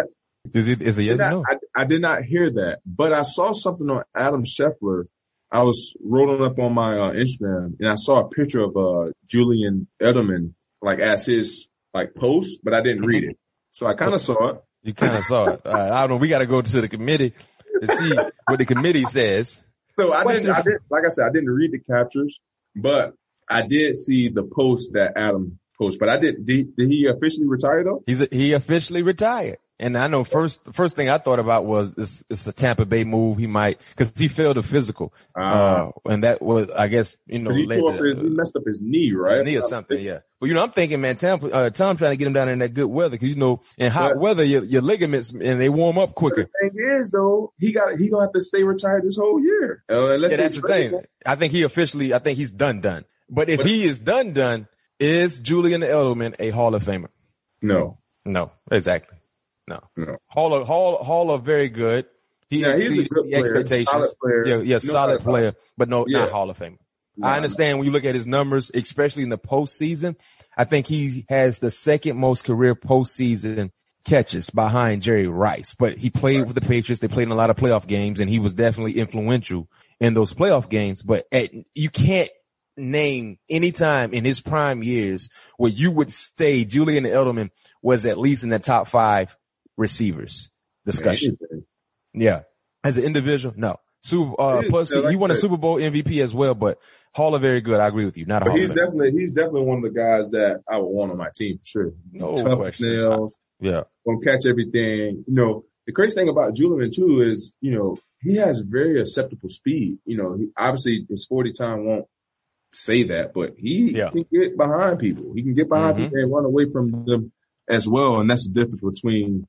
[SPEAKER 3] Is it is a yes no?
[SPEAKER 4] I, I did not hear that, but I saw something on Adam Schefter. I was rolling up on my uh, Instagram and I saw a picture of uh, Julian Edelman like as his like post, but I didn't read it. So I kind of saw it. *laughs*
[SPEAKER 3] You kind of saw it. Right, I don't know. We got to go to the committee to see what the committee says.
[SPEAKER 4] So I didn't, I didn't, like I said, I didn't read the captures, but I did see the post that Adam posted. But I did, did, did he officially retire though?
[SPEAKER 3] He's he officially retired. And I know first the first thing I thought about was it's, it's a Tampa Bay move. He might because he failed a physical,
[SPEAKER 4] Ah.
[SPEAKER 3] uh, and that was I guess you know
[SPEAKER 4] 'Cause he,
[SPEAKER 3] led to,
[SPEAKER 4] his, he messed up his knee, right?
[SPEAKER 3] his knee or something. Yeah, but you know I'm thinking, man, Tampa, uh, Tom trying to get him down in that good weather because you know in hot
[SPEAKER 4] But-
[SPEAKER 3] weather your, your ligaments and they warm up quicker.
[SPEAKER 4] The thing is though, he got, he gonna have to stay retired this whole year. Uh,
[SPEAKER 3] Yeah, that's the thing.
[SPEAKER 4] him.
[SPEAKER 3] I think he officially, I think he's done done. But if
[SPEAKER 4] But-
[SPEAKER 3] he is done done, is Julian Edelman a Hall of Famer?
[SPEAKER 4] No,
[SPEAKER 3] No, exactly. No.
[SPEAKER 4] no.
[SPEAKER 3] Hall of Hall Hall of very good. He
[SPEAKER 4] Yeah, he's a
[SPEAKER 3] exceeded
[SPEAKER 4] good
[SPEAKER 3] the
[SPEAKER 4] player,
[SPEAKER 3] expectations.
[SPEAKER 4] solid player.
[SPEAKER 3] Yeah, yeah,
[SPEAKER 4] No
[SPEAKER 3] solid player, but no,
[SPEAKER 4] Yeah.
[SPEAKER 3] not Hall of Famer.
[SPEAKER 4] No,
[SPEAKER 3] I understand when you look at his numbers, especially in the postseason. I think he has the second most career postseason catches behind Jerry Rice, but he played with the Patriots. They played in a lot of playoff games and he was definitely influential in those playoff games, but at, you can't name any time in his prime years where you would say Julian Edelman was at least in the top five receivers discussion. Yeah. As an individual, no. Super, uh, plus
[SPEAKER 4] yeah, like
[SPEAKER 3] he won a. Super Bowl MVP as well, but Hall of very good. I agree with you. Not a
[SPEAKER 4] But
[SPEAKER 3] Hall
[SPEAKER 4] he's definitely, he's definitely one of the guys that I would want on my team for sure.
[SPEAKER 3] No
[SPEAKER 4] Tough
[SPEAKER 3] question.
[SPEAKER 4] nails,
[SPEAKER 3] Yeah.
[SPEAKER 4] gonna catch everything. You know, the crazy thing about Julian too is, you know, he has very acceptable speed. You know, he, obviously his 40 time won't say that, but he
[SPEAKER 3] Yeah.
[SPEAKER 4] can get behind people. He can get behind
[SPEAKER 3] Mhm.
[SPEAKER 4] people and run away from them as well. And that's the difference between,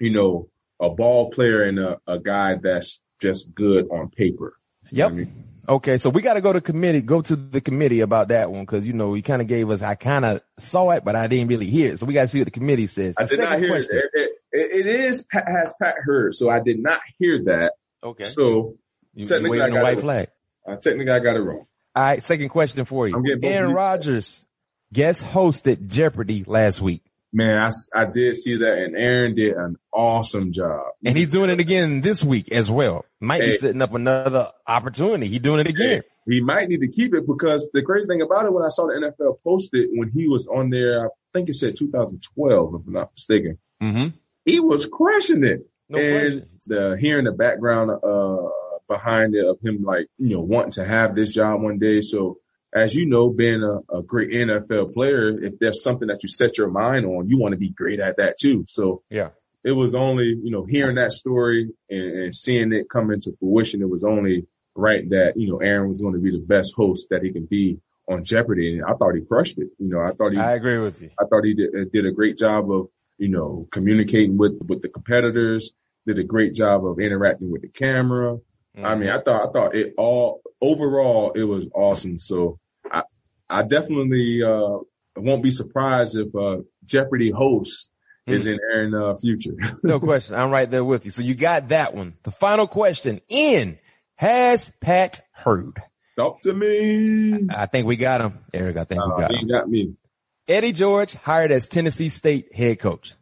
[SPEAKER 4] you know, a ball player and a, a guy that's just good on paper.
[SPEAKER 3] Yep.
[SPEAKER 4] I mean,
[SPEAKER 3] Okay. So we got to go to committee, go to the committee about that one. Cause you know, he kind of gave us, I kind of saw it, but I didn't really hear it. So we got to see what the committee says.
[SPEAKER 4] I did not hear it. It, it. it is has Pat heard, so I did not hear that.
[SPEAKER 3] Okay.
[SPEAKER 4] So
[SPEAKER 3] You, you
[SPEAKER 4] technically,
[SPEAKER 3] waving
[SPEAKER 4] I
[SPEAKER 3] a
[SPEAKER 4] got
[SPEAKER 3] white
[SPEAKER 4] it.
[SPEAKER 3] flag.
[SPEAKER 4] uh, technically I got it wrong.
[SPEAKER 3] All right. Second question for you. Aaron. Rodgers guest hosted Jeopardy last week
[SPEAKER 4] Man, I, I did see that, and Aaron did an awesome job.
[SPEAKER 3] and he's doing it again this week as well. Might be
[SPEAKER 4] Hey.
[SPEAKER 3] setting up another opportunity. He doing it again.
[SPEAKER 4] He might need to keep it because the crazy thing about it, when I saw the NFL post it when he was on there, I think it said 2012, if I'm not mistaken.
[SPEAKER 3] Mm-hmm.
[SPEAKER 4] He was crushing it.
[SPEAKER 3] No
[SPEAKER 4] and
[SPEAKER 3] question.
[SPEAKER 4] the hearing the background uh behind it of him like you know wanting to have this job one day. So as you know, being a, a great NFL player, if there's something that you set your mind on, you want to be great at that too. So
[SPEAKER 3] Yeah.
[SPEAKER 4] it was only you know hearing that story and, and seeing it come into fruition. It was only right that you know Aaron was going to be the best host that he can be on Jeopardy, and I thought he crushed it. You know, I thought he
[SPEAKER 3] I agree with you.
[SPEAKER 4] I thought he did, did a great job of, you know, communicating with, with the competitors, did a great job of interacting with the camera. I mean, I thought, I thought it all, overall, it was awesome. So I, I definitely, uh, won't be surprised if, uh, Jeopardy host is in Aaron, uh, future. *laughs*
[SPEAKER 3] No question. I'm right there with you. So you got that one. The final question in has Pat heard?
[SPEAKER 4] Talk to me.
[SPEAKER 3] I think we got him. Eric, I think we
[SPEAKER 4] Uh,
[SPEAKER 3] got
[SPEAKER 4] he
[SPEAKER 3] him.
[SPEAKER 4] got me.
[SPEAKER 3] Eddie George hired as Tennessee State head coach.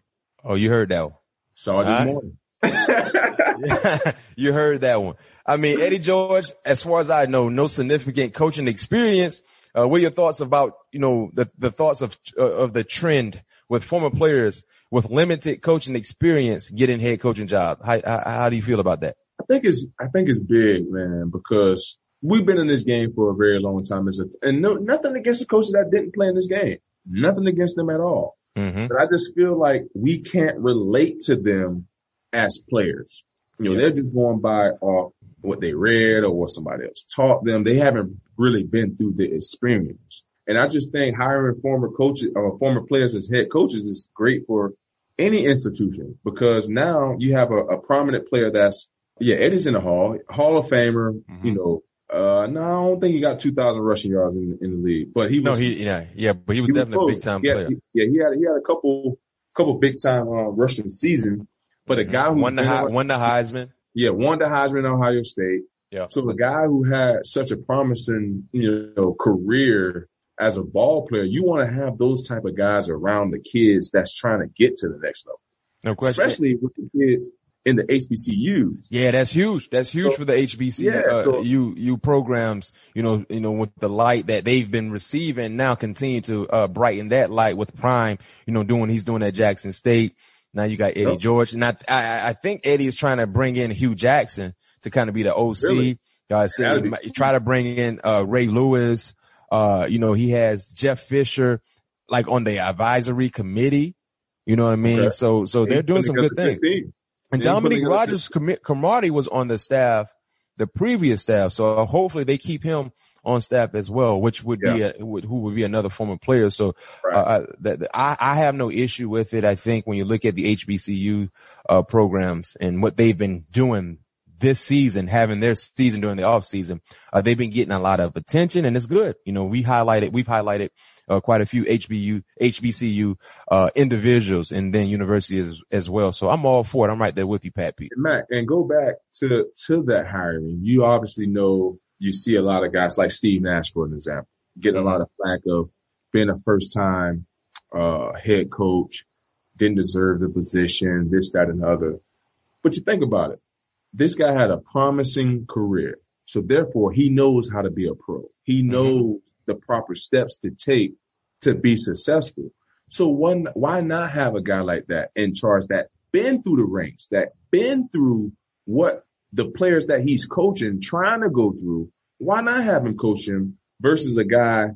[SPEAKER 3] Oh, you heard that one.
[SPEAKER 4] Saw it this
[SPEAKER 3] right.
[SPEAKER 4] morning. *laughs* *laughs*
[SPEAKER 3] you heard that one. I mean, Eddie George, as far as I know, no significant coaching experience. Uh, what are your thoughts about, you know, the, the thoughts of, uh, of the trend with former players with limited coaching experience getting head coaching job? How, how, how do you feel about that?
[SPEAKER 4] I think it's I think it's big, man, because we've been in this game for a very long time. As a, and no, nothing against the coaches that didn't play in this game. Nothing against them at all.
[SPEAKER 3] Mm-hmm.
[SPEAKER 4] But I just feel like we can't relate to them as players. You know,
[SPEAKER 3] Yeah.
[SPEAKER 4] they're just going by off what they read or what somebody else taught them. They haven't really been through the experience. And I just think hiring former coaches or former players as head coaches is great for any institution because now you have a, a prominent player that's, yeah, Eddie's in the hall, hall of famer,
[SPEAKER 3] Mhm.
[SPEAKER 4] you know, uh, no, I don't think he got 2000 rushing yards in, in the league, but he
[SPEAKER 3] No,
[SPEAKER 4] was,
[SPEAKER 3] he, yeah, yeah, but he was
[SPEAKER 4] he was
[SPEAKER 3] definitely a big time player.
[SPEAKER 4] he- yeah, he had he had a couple couple big time uh, rushing season, but a guy who
[SPEAKER 3] won the, Hei- won the Heisman.
[SPEAKER 4] Yeah won the Heisman in Ohio State.
[SPEAKER 3] Yeah.
[SPEAKER 4] So the guy who had such a promising you know career as a ball player, you want to have those type of guys around the kids that's trying to get to the next level.
[SPEAKER 3] No question.
[SPEAKER 4] Especially with the kids in the HBCUs.
[SPEAKER 3] Yeah, that's huge. That's huge
[SPEAKER 4] So-
[SPEAKER 3] for the HBCU
[SPEAKER 4] Yeah,
[SPEAKER 3] uh,
[SPEAKER 4] so-
[SPEAKER 3] U, U programs. You know, you know, with the light that they've been receiving, now continue to uh, brighten that light with Prime. You know, doing he's doing at Jackson State. Now you got Eddie
[SPEAKER 4] Yep.
[SPEAKER 3] George, and I, I I think Eddie is trying to bring in Hue Jackson to kind of be the OC.
[SPEAKER 4] Really?
[SPEAKER 3] Uh,
[SPEAKER 4] be
[SPEAKER 3] might- try to bring in uh, Ray Lewis. Uh, you know, he has Jeff Fisher like on the advisory committee. You know what I mean?
[SPEAKER 4] Okay.
[SPEAKER 3] So so they're doing some good things. And
[SPEAKER 4] Yeah, he put
[SPEAKER 3] Dominique
[SPEAKER 4] together-
[SPEAKER 3] Rogers Camaraderie was on the staff, the previous staff. So hopefully they keep him on staff as well, which would be a, would, who would be another former player. So
[SPEAKER 4] Right.
[SPEAKER 3] uh, I, that, I, I have no issue with it. I think when you look at the HBCU uh, programs and what they've been doing this season, having their season during the off season, uh, they've been getting a lot of attention and it's good. You know, we highlighted, we've highlighted uh, quite a few HBU, HBCU, uh, individuals and then universities as, as well. So I'm all for it. I'm right there with you, Pat Pete.
[SPEAKER 4] Matt, and go back to to that hiring. You obviously know you see a lot of guys like Steve Nash, for an example, getting a lot of flack of being a first time uh, head coach, didn't deserve the position, this, that, and the other. But you think about it. This guy had a promising career. So therefore he knows how to be a pro. He knows the proper steps to take to be successful. So one, why not have a guy like that in charge that been through the ranks, that been through what the players that he's coaching trying to go through? Why not have him coach him versus a guy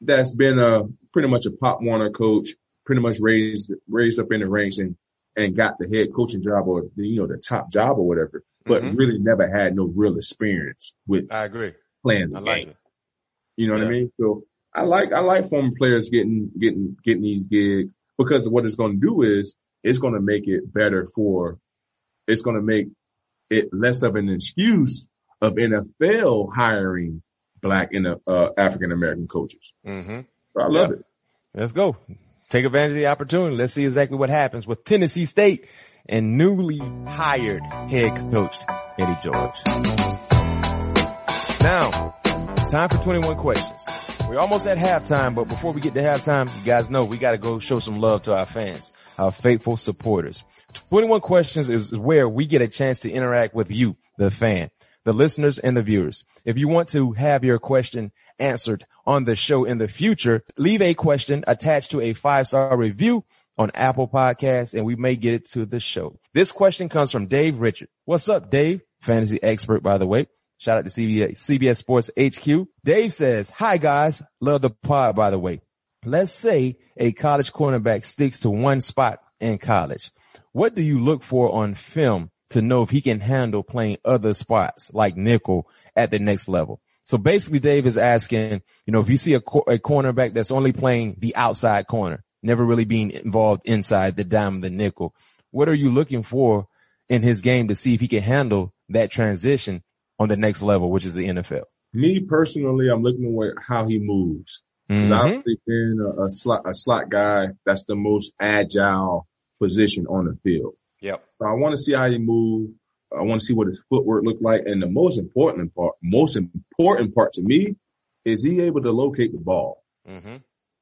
[SPEAKER 4] that's been a pretty much a pop Warner coach, pretty much raised raised up in the ranks and and got the head coaching job or the, you know the top job or whatever, but
[SPEAKER 3] Mhm.
[SPEAKER 4] really never had no real experience with
[SPEAKER 3] I agree.
[SPEAKER 4] playing the
[SPEAKER 3] I
[SPEAKER 4] game.
[SPEAKER 3] like it.
[SPEAKER 4] You know what I mean? So I like I like former players getting getting getting these gigs because what it's going to do is it's going to make it better for it's going to make it less of an excuse of NFL hiring black and uh, African American coaches.
[SPEAKER 3] Mm-hmm.
[SPEAKER 4] So I love
[SPEAKER 3] Yeah.
[SPEAKER 4] it.
[SPEAKER 3] Let's go. Take advantage of the opportunity. Let's see exactly what happens with Tennessee State and newly hired head coach Eddie George. Now, it's time for 21 questions. We're almost at halftime, but before we get to halftime, you guys know we got to go show some love to our fans, our faithful supporters. 21 questions is where we get a chance to interact with you, the fan, the listeners and the viewers. If you want to have your question answered on the show in the future, leave a question attached to a five star review on Apple Podcasts and we may get it to the show. This question comes from Dave Richard. What's up, Dave? Fantasy expert, by the way. Shout out to CBS, CBS Sports HQ. Dave says, hi guys. Love the pod, by the way. Let's say a college cornerback sticks to one spot in college. What do you look for on film to know if he can handle playing other spots like nickel at the next level? So basically Dave is asking, you know, if you see a, a cornerback that's only playing the outside corner, never really being involved inside the dime, the nickel, what are you looking for in his game to see if he can handle that transition on the next level, which is the NFL?
[SPEAKER 4] Me personally, I'm looking at how he moves. Because
[SPEAKER 3] Mhm.
[SPEAKER 4] obviously being a, a slot a slot guy, that's the most agile position on the field.
[SPEAKER 3] Yep.
[SPEAKER 4] So I want to see how he move. I want to see what his footwork look like. And the most important part, most important part to me is he able to locate the ball.
[SPEAKER 3] Mm-hmm.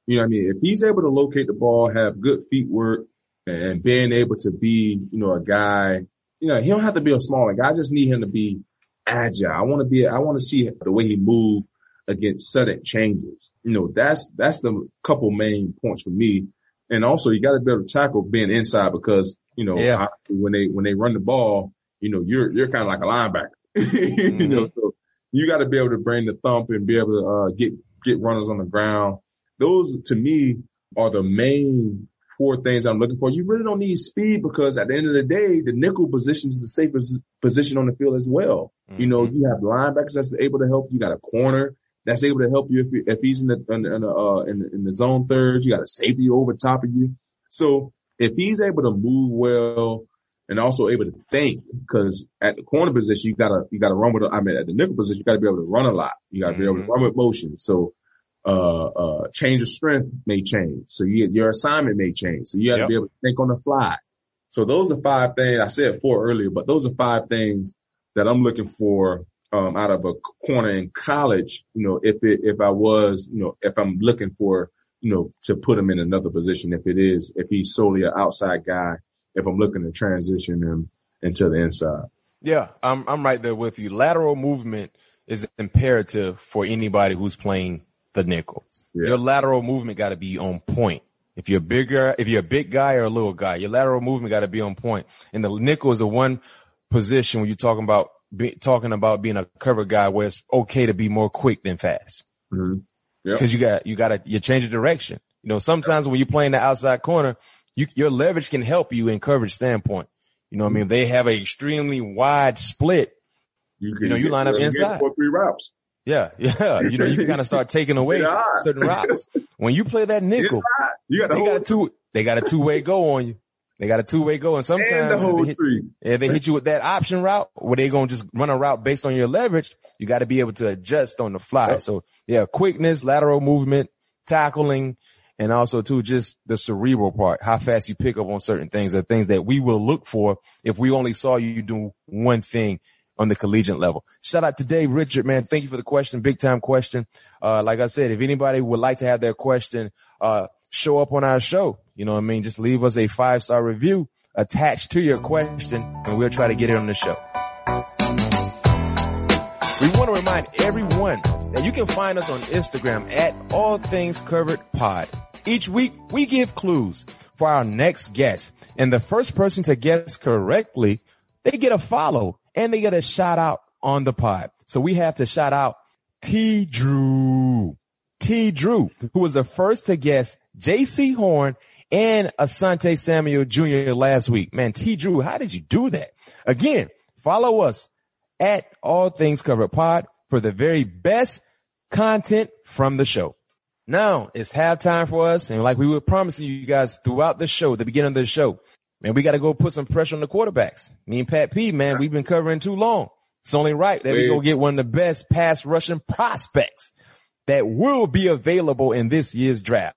[SPEAKER 4] You know what I mean? If he's able to locate the ball, have good feet work and being able to be, you know, a guy, you know, he don't have to be a smaller guy. I just need him to be agile. I want to be, I want to see the way he move against sudden changes. You know, that's, that's the couple main points for me. And also you got to be able to tackle being inside because, you know,
[SPEAKER 3] Yeah.
[SPEAKER 4] I- when they, when they run the ball, you know, you're, you're kind of like a linebacker, *laughs* you know, so you got to be able to bring the thump and be able to, uh, get, get runners on the ground. Those to me are the main four things I'm looking for. You really don't need speed because at the end of the day, the nickel position is the safest position on the field as well. You know,
[SPEAKER 3] Mhm.
[SPEAKER 4] you have linebackers that's able to help. You got a corner that's able to help you if, if he's in the, in the, in the, uh, in in the zone thirds. You got a safety over top of you. So if he's able to move well and also able to think, because at the corner position, you gotta, you gotta run with, I mean, at the nickel position, you gotta be able to run a lot. You gotta be able to
[SPEAKER 3] Mhm.
[SPEAKER 4] run with motion. So, uh, uh, change of strength may change. So you, your assignment may change. So you have
[SPEAKER 3] Yep.
[SPEAKER 4] to be able to think on the fly. So those are five things. I said four earlier, but those are five things that I'm looking for um, out of a corner in college, you know, if it, if I was, you know, if I'm looking for, you know, to put him in another position, if it is, if he's solely an outside guy, if I'm looking to transition him into the inside.
[SPEAKER 3] Yeah, I'm I'm right there with you. Lateral movement is imperative for anybody who's playing the nickel.
[SPEAKER 4] Yeah.
[SPEAKER 3] Your lateral movement got to be on point. If you're bigger, if you're a big guy or a little guy, your lateral movement got to be on point. And the nickel is the one position when you're talking about be, talking about being a cover guy where it's okay to be more quick than fast
[SPEAKER 4] Mm-hmm. Yep.
[SPEAKER 3] because you got you got to you change the direction. You know, sometimes when you're playing the outside corner, you, your leverage can help you in coverage standpoint. You know what I mean? They have an extremely wide split.
[SPEAKER 4] You,
[SPEAKER 3] know, you line up inside.
[SPEAKER 4] four, three routes.
[SPEAKER 3] Yeah, *laughs* yeah. You know, you can kind of start taking away *laughs* certain routes. When you play that nickel,
[SPEAKER 4] You got
[SPEAKER 3] they got a two they got a two way go on you. They got a two way go, and
[SPEAKER 4] and the
[SPEAKER 3] sometimes if they hit, if they hit you with that option route, where they gonna just run a route based on your leverage, you got to be able to adjust on the fly.
[SPEAKER 4] Yep.
[SPEAKER 3] So yeah, quickness, lateral movement, tackling, and also too just the cerebral part, how fast you pick up on certain things are things that we will look for if we only saw you do one thing on the collegiate level. Shout out to Dave Richard, man. Thank you for the question. Big time question. Uh, like I said, if anybody would like to have their question, uh, show up on our show, you know what I mean? Just leave us a five star review attached to your question and we'll try to get it on the show. We want to remind everyone that you can find us on Instagram at All Things Covered Pod. Each week we give clues for our next guest and the first person to guess correctly, they get a follow and they get a shout out on the pod. So we have to shout out T Drew. T Drew, who was the first to guess Jaycee Horn and Asante Samuel Jr. last week. Man, T Drew, how did you do that? Again, follow us at All Things Covered Pod for the very best content from the show. Now it's halftime for us. And like we were promising you guys throughout the show, the beginning of the show, man, we got to go put some pressure on the quarterbacks. Me and Pat P, man, we've been covering too long. It's only right that we go get one of the best pass rushing prospects that will be available in this year's draft.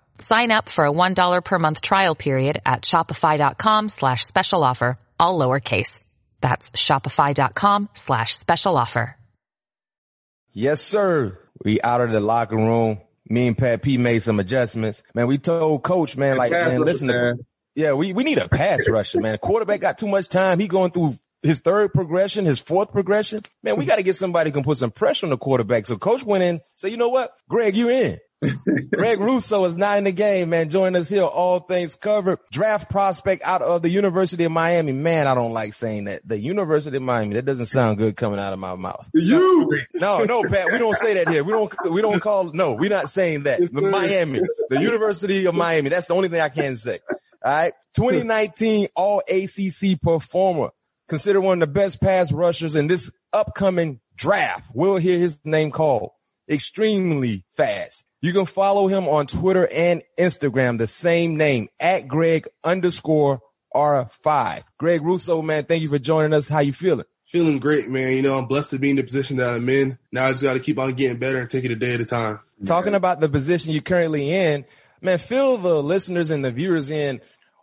[SPEAKER 5] Sign up for a $1 per month trial period at shopify.com slash special offer, all lowercase. That's shopify.com slash special offer.
[SPEAKER 3] Yes, sir. We out of the locker room. Me and Pat P made some adjustments. Man, we told coach, man, like, man,
[SPEAKER 4] rusher,
[SPEAKER 3] listen to,
[SPEAKER 4] man.
[SPEAKER 3] yeah, we, we need a pass rusher, man. Quarterback got too much time. He going through his third progression, his fourth progression. Man, we got to get somebody who can put some pressure on the quarterback. So coach went in, said, you know what? Greg, you in. Greg Rousseau is not in the game, man. Join us here. All things covered. Draft prospect out of the University of Miami. Man, I don't like saying that. The University of Miami. That doesn't sound good coming out of my mouth.
[SPEAKER 4] You.
[SPEAKER 3] No, no, Pat, we don't say that here. We don't, we don't call, no, we're not saying that. The Miami, the University of Miami. That's the only thing I can say. All right. 2019 all ACC performer. Considered one of the best pass rushers in this upcoming draft. We'll hear his name called extremely fast. You can follow him on Twitter and Instagram, the same name at Greg underscore R5. Greg Rousseau, man, thank you for joining us. How you feeling?
[SPEAKER 2] Feeling great, man. You know, I'm blessed to be in the position that I'm in. Now I just got to keep on getting better and take it a day at a time.
[SPEAKER 3] talking about the position you're currently in, man, fill the listeners and the viewers in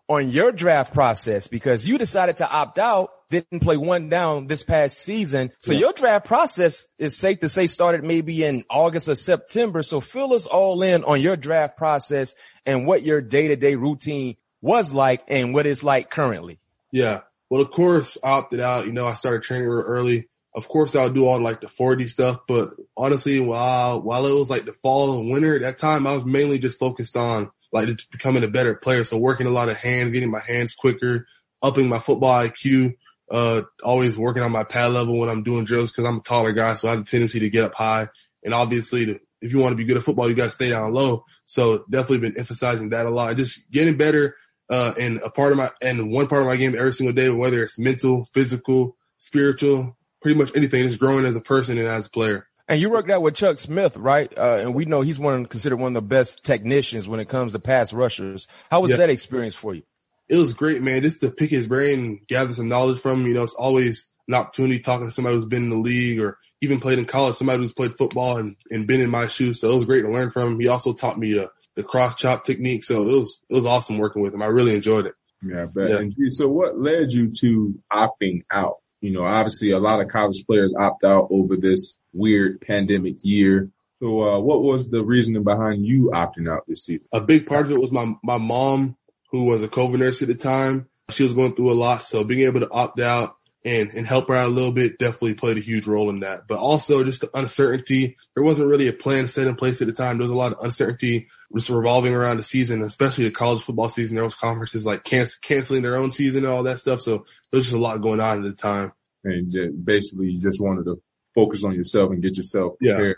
[SPEAKER 3] on your draft process because you decided to opt out, didn't play one down this past season. So your draft process is safe to say started maybe in August or September. So fill us all in on your draft process and what your day to day routine was like and what it's like currently.
[SPEAKER 2] Yeah. Well, of course, I opted out. You know, I started training real early. of course I'll do all like the 40 stuff, but honestly, while, while it was like the fall and winter, at that time I was mainly just focused on like becoming a better player. So working a lot of hands, getting my hands quicker, upping my football IQ, uh, always working on my pad level when I'm doing drills because I'm a taller guy. So I have a tendency to get up high. And obviously to, if you want to be good at football, you got to stay down low. So definitely been emphasizing that a lot. Just getting better, uh, and a part of my, and one part of my game every single day, whether it's mental, physical, spiritual, pretty much anything, just growing as a person and as a player.
[SPEAKER 3] And you worked out with Chuck Smith, right? Uh, and we know he's one considered one of the best technicians when it comes to pass rushers. How was
[SPEAKER 2] Yeah.
[SPEAKER 3] that experience for you?
[SPEAKER 2] it was great, man. Just to pick his brain and gather some knowledge from him. You know, it's always an opportunity talking to somebody who's been in the league or even played in college, somebody who's played football and, and been in my shoes. So it was great to learn from him. He also taught me uh, the cross chop technique. So it was, it was awesome working with him. I really enjoyed it.
[SPEAKER 4] Yeah, I bet.
[SPEAKER 2] Yeah.
[SPEAKER 4] And so what led you to opting out? You know, obviously a lot of college players opt out over this weird pandemic year. So, uh, what was the reasoning behind you opting out this season?
[SPEAKER 2] A big part of it was my, my mom, who was a COVID nurse at the time. She was going through a lot. So being able to opt out and, and help her out a little bit definitely played a huge role in that. But also just the uncertainty. There wasn't really a plan set in place at the time. There was a lot of uncertainty just revolving around the season, especially the college football season. There was conferences like canc- canceling their own season and all that stuff. So there was just a lot going on at the time.
[SPEAKER 4] And basically you just wanted to focus on yourself and get yourself
[SPEAKER 2] Yeah.
[SPEAKER 4] prepared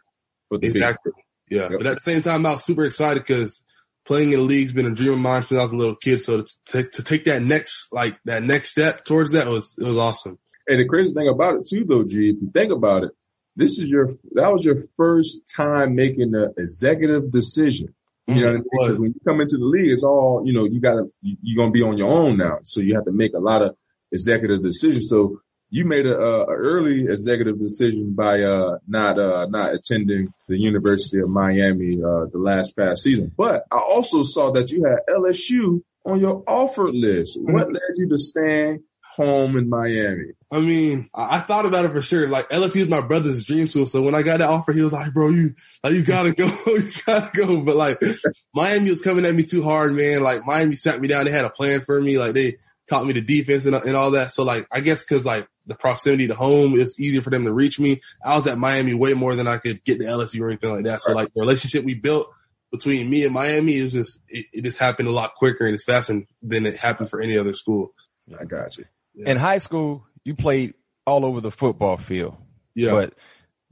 [SPEAKER 4] for the big
[SPEAKER 2] Exactly. Yeah.
[SPEAKER 4] Yep.
[SPEAKER 2] But at the same time, I was super excited because playing in the league's been a dream of mine since I was a little kid. So to, take to take that next, like that next step towards that was, it was awesome.
[SPEAKER 4] And the crazy thing about it too, though, G, if you think about it, this is your, that was your first time making an executive decision. You know mm, what I mean?
[SPEAKER 2] It was.
[SPEAKER 4] Because when you come into the league, it's all, you know, you gotta, you're going to be on your own now. So you have to make a lot of executive decisions. So you made a, a, early executive decision by, uh, not, uh, not attending the University of Miami, uh, the last past season. But I also saw that you had LSU on your offer list. What led you to staying home in Miami?
[SPEAKER 2] I mean, I, I thought about it for sure. Like LSU is my brother's dream school. So when I got that offer, he was like, bro, you, like, you gotta go, *laughs* you gotta go. But like Miami was coming at me too hard, man. Like Miami sat me down. They had a plan for me. Like they taught me the defense and, and all that. So like, I guess cause like the proximity to home, it's easier for them to reach me. I was at Miami way more than I could get to LSU or anything like that. So like the relationship we built between me and Miami is just, it, it just happened a lot quicker and it's faster than it happened for any other school.
[SPEAKER 4] I got you.
[SPEAKER 3] In high school, you played all over the football field.
[SPEAKER 2] Yeah.
[SPEAKER 3] But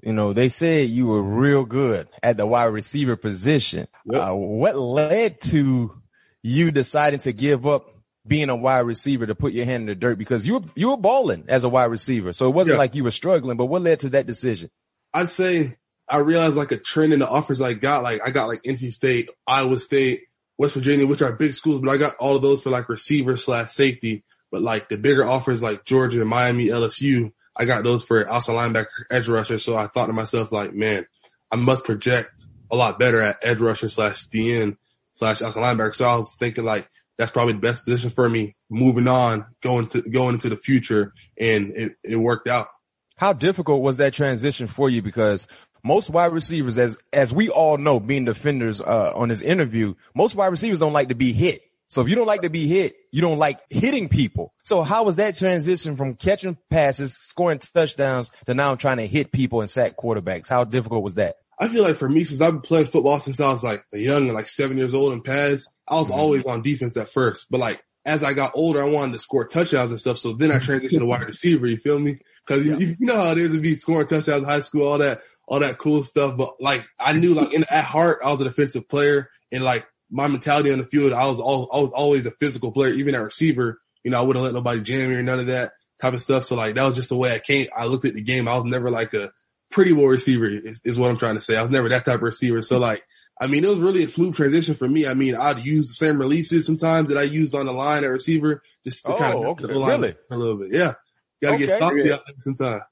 [SPEAKER 3] you know, they said you were real good at the wide receiver position.
[SPEAKER 2] Yep.
[SPEAKER 3] Uh, what led to you deciding to give up being a wide receiver to put your hand in the dirt? Because you were, you were balling as a wide receiver. So it wasn't
[SPEAKER 2] Yeah.
[SPEAKER 3] like you were struggling, but what led to that decision?
[SPEAKER 2] I'd say I realized like a trend in the offers I got. Like I got like NC State, Iowa State, West Virginia, which are big schools, but I got all of those for like receiver slash safety. But like the bigger offers like Georgia, Miami, LSU, I got those for outside linebacker, edge rusher. So I thought to myself like, man, I must project a lot better at edge rusher slash DN slash outside linebacker. So I was thinking like that's probably the best position for me moving on, going to going into the future, and it, it worked out.
[SPEAKER 3] How difficult was that transition for you? Because most wide receivers, as as we all know, being defenders uh, on this interview, most wide receivers don't like to be hit. So if you don't like to be hit, you don't like hitting people. So how was that transition from catching passes, scoring touchdowns, to now trying to hit people and sack quarterbacks? How difficult was that?
[SPEAKER 2] I feel like for me, since I've been playing football since I was like a young and like seven years old in pads, I was mm-hmm. always on defense at first. But like as I got older, I wanted to score touchdowns and stuff. So then I transitioned to wide receiver. You feel me? Because you, you know how it is to be scoring touchdowns in high school, all that, all that cool stuff. But like I knew, like in at heart, I was a defensive player, and like my mentality on the field, I was all, I was always a physical player, even at receiver. You know, I wouldn't let nobody jam me or none of that type of stuff. So like that was just the way I came. I looked at the game. I was never like a pretty well receiver is, is what I'm trying to say. I was never that type of receiver. So like, I mean, it was really a smooth transition for me. I mean, I'd use the same releases sometimes that I used on the line at receiver just to
[SPEAKER 3] Oh,
[SPEAKER 2] kind of
[SPEAKER 3] okay.
[SPEAKER 2] the line
[SPEAKER 3] Really?
[SPEAKER 2] a little bit. Yeah. Got to
[SPEAKER 3] Okay.
[SPEAKER 2] get saucy out there sometimes.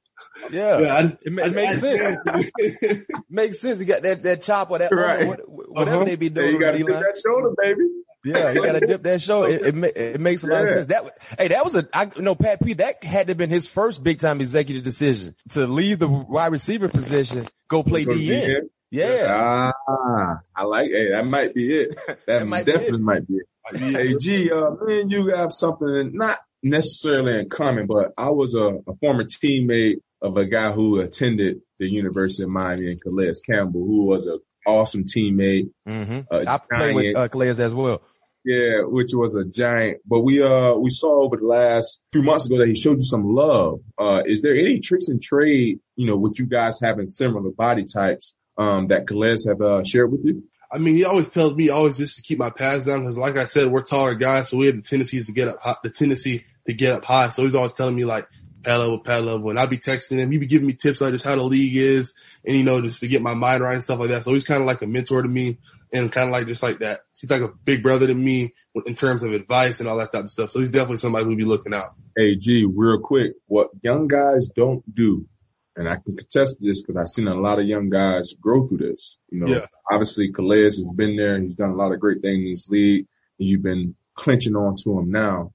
[SPEAKER 3] Yeah,
[SPEAKER 2] Yeah. I
[SPEAKER 3] it, ma-
[SPEAKER 2] I
[SPEAKER 3] it makes
[SPEAKER 2] just-
[SPEAKER 3] sense. *laughs* makes sense. You got that that chop or that
[SPEAKER 4] Right.
[SPEAKER 3] what- whatever
[SPEAKER 2] Uh-huh.
[SPEAKER 3] they be
[SPEAKER 4] Hey,
[SPEAKER 3] doing.
[SPEAKER 4] you got to
[SPEAKER 3] D-line.
[SPEAKER 4] that shoulder, baby.
[SPEAKER 3] Yeah, you gotta dip that show. It, it, it makes a lot of sense. That hey, that was a I you know Pat P. That had to have been his first big time executive decision to leave the wide receiver position, go play DN.
[SPEAKER 4] DN.
[SPEAKER 3] Yeah,
[SPEAKER 4] Ah, I like. Hey, that might be it. *laughs* That,
[SPEAKER 3] might be
[SPEAKER 4] definitely might be it. Hey, G, uh, me and you have something not necessarily in common, but I was a, a former teammate of a guy who attended the University of Miami and Calais Campbell, who was an awesome teammate.
[SPEAKER 3] Mm-hmm.
[SPEAKER 4] a
[SPEAKER 3] I played with uh, Calais as well.
[SPEAKER 4] Yeah, which was a giant. But we uh we saw over the last few months ago that he showed you some love. Uh is there any tricks and trade, you know, with you guys having similar body types um that Calais have uh shared with you?
[SPEAKER 2] I mean, he always tells me always just to keep my pads down because, like I said, we're taller guys, so we have the tendencies to get up, high, the tendency to get up high. So he's always telling me like pad level, pad level, and I'll be texting him. He'd be giving me tips on just how the league is, and you know, just to get my mind right and stuff like that. So he's kind of like a mentor to me, and kind of like just like that. He's like a big brother to me in terms of advice and all that type of stuff. So he's definitely somebody who'd be looking out.
[SPEAKER 4] Hey G, real quick, what young guys don't do, and I can contest this because I've seen a lot of young guys grow through this. You know,
[SPEAKER 2] Yeah.
[SPEAKER 4] obviously Calais has been there. He's done a lot of great things in this league, and you've been clinching on to him now.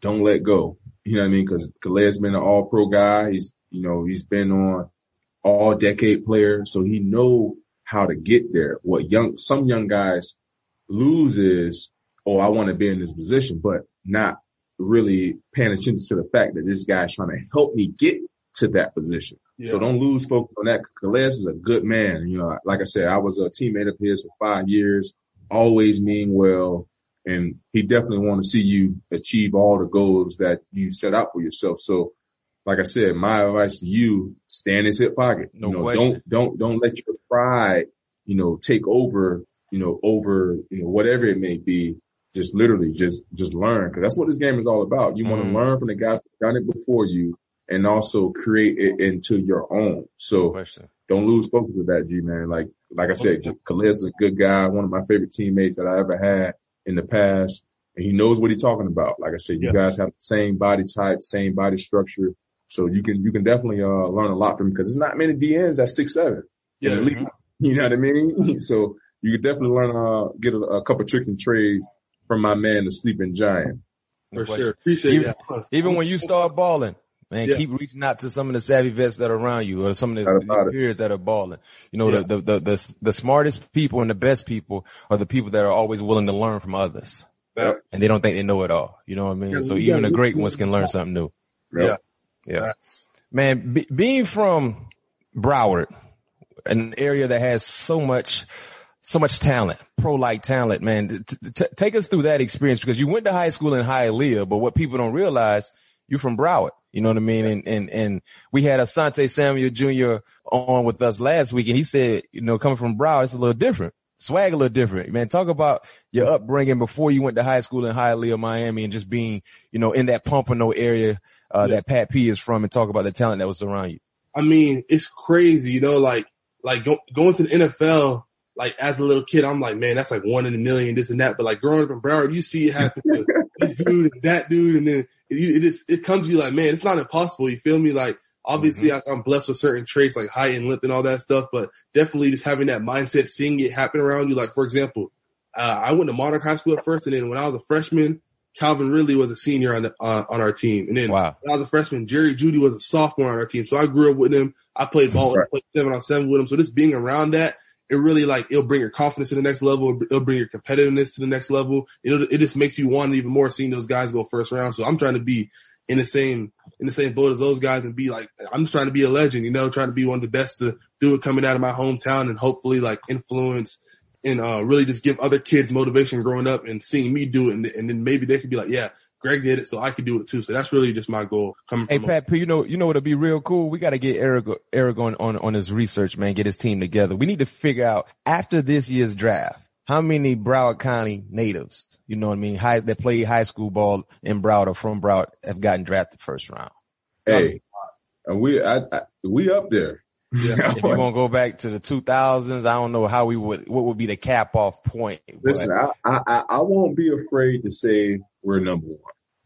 [SPEAKER 4] Don't let go. You know what I mean? Because Calais has been an all pro guy. He's, you know, he's been on all decade player. So he know how to get there. What young, some young guys lose is, oh, I want to be in this position, but not really paying attention to the fact that this guy's trying to help me get to that position.
[SPEAKER 2] Yeah.
[SPEAKER 4] So don't lose focus on that. Calais is a good man. You know, like I said, I was a teammate of his for five years, always mean well. And he definitely want to see you achieve all the goals that you set out for yourself. So like I said, my advice to you, stand in his hip pocket.
[SPEAKER 3] No
[SPEAKER 4] you know,
[SPEAKER 3] question.
[SPEAKER 4] don't, don't, don't let your pride, you know, take over, you know, over, you know, whatever it may be. Just literally just, just learn. Cause that's what this game is all about. You want to
[SPEAKER 3] Mm.
[SPEAKER 4] learn from the guy who's done it before you and also create it into your own. So
[SPEAKER 3] Question.
[SPEAKER 4] don't lose focus with that, G man. Like, like I said, is a good guy, one of my favorite teammates that I ever had in the past. And he knows what he's talking about. Like I said, you
[SPEAKER 2] Yeah.
[SPEAKER 4] guys have the same body type, same body structure. So you can, you can definitely, uh, learn a lot from him because there's not many DNs that's six, seven.
[SPEAKER 2] Yeah.
[SPEAKER 4] league. You know what I mean? *laughs* So you could definitely learn, uh, get a, a couple trick and trades from my man, the sleeping giant.
[SPEAKER 2] For sure. Appreciate
[SPEAKER 3] Even-
[SPEAKER 2] that.
[SPEAKER 3] Even when you start balling, man,
[SPEAKER 2] Yeah.
[SPEAKER 3] keep reaching out to some of the savvy vets that are around you or some of the,
[SPEAKER 4] about
[SPEAKER 3] the peers that are balling. You know,
[SPEAKER 2] Yeah.
[SPEAKER 3] the, the, the, the, the smartest people and the best people are the people that are always willing to learn from others.
[SPEAKER 2] That-
[SPEAKER 3] And they don't think they know it all. You know what I mean?
[SPEAKER 4] Yeah,
[SPEAKER 3] so even the great ones can learn something new.
[SPEAKER 2] Yeah.
[SPEAKER 3] Yeah.
[SPEAKER 2] Facts.
[SPEAKER 3] Man, be, being from Broward, an area that has so much, so much talent, pro-like talent, man, t- t- take us through that experience because you went to high school in Hialeah, but what people don't realize, you're from Broward. You know what I mean? And, and, and we had Asante Samuel Jr. on with us last week and he said, you know, coming from Broward, it's a little different. Swag a little different, man. Talk about your upbringing before you went to high school in Hialeah, Miami, and just being, you know, in that Pompano area uh,
[SPEAKER 2] Yeah.
[SPEAKER 3] that Pat P is from, and talk about the talent that was around you.
[SPEAKER 2] I mean, it's crazy, you know, like, like go, going to the NFL, like as a little kid, I'm like, man, that's like one in a million, this and that. But like growing up in Broward, you see it happen to *laughs* this dude and that dude. And then it, it, is, it comes to you like, man, it's not impossible. You feel me? Like, obviously I, I'm blessed with certain traits like height and length and all that stuff, but definitely just having that mindset, seeing it happen around you. Like, for example, uh, I went to Monarch High School at first. And then when I was a freshman, Calvin Ridley was a senior on the, uh, on our team. And then
[SPEAKER 3] Wow.
[SPEAKER 2] when I was a freshman, Jerry Jeudy was a sophomore on our team. So I grew up with him. I played ball,
[SPEAKER 4] Right.
[SPEAKER 2] played seven on seven with him. So just being around that, it really like, it'll bring your confidence to the next level. It'll bring your competitiveness to the next level. It'll, it just makes you want even more seeing those guys go first round. So I'm trying to be in the same, in the same boat as those guys and be like, I'm just trying to be a legend, you know, trying to be one of the best to do it coming out of my hometown and hopefully like influence and, uh, really just give other kids motivation growing up and seeing me do it. And, and then maybe they could be like, yeah, Greg did it, so I could do it too. So that's really just my goal coming
[SPEAKER 3] Hey
[SPEAKER 2] from.
[SPEAKER 3] Pat P, you know, you know what'll be real cool? We got to get Eric, Eric on, on, on his research, man, get his team together. We need to figure out after this year's draft, how many Broward County natives, you know what I mean, high, that played high school ball in Broward or from Broward have gotten drafted first round.
[SPEAKER 4] Hey, and we, I, I, we up there.
[SPEAKER 2] Yeah. *laughs*
[SPEAKER 3] If you want to go back to the 2000s, I don't know how we would, what would be the cap off point.
[SPEAKER 4] Listen, I, I, I- won't be afraid to say we're number one.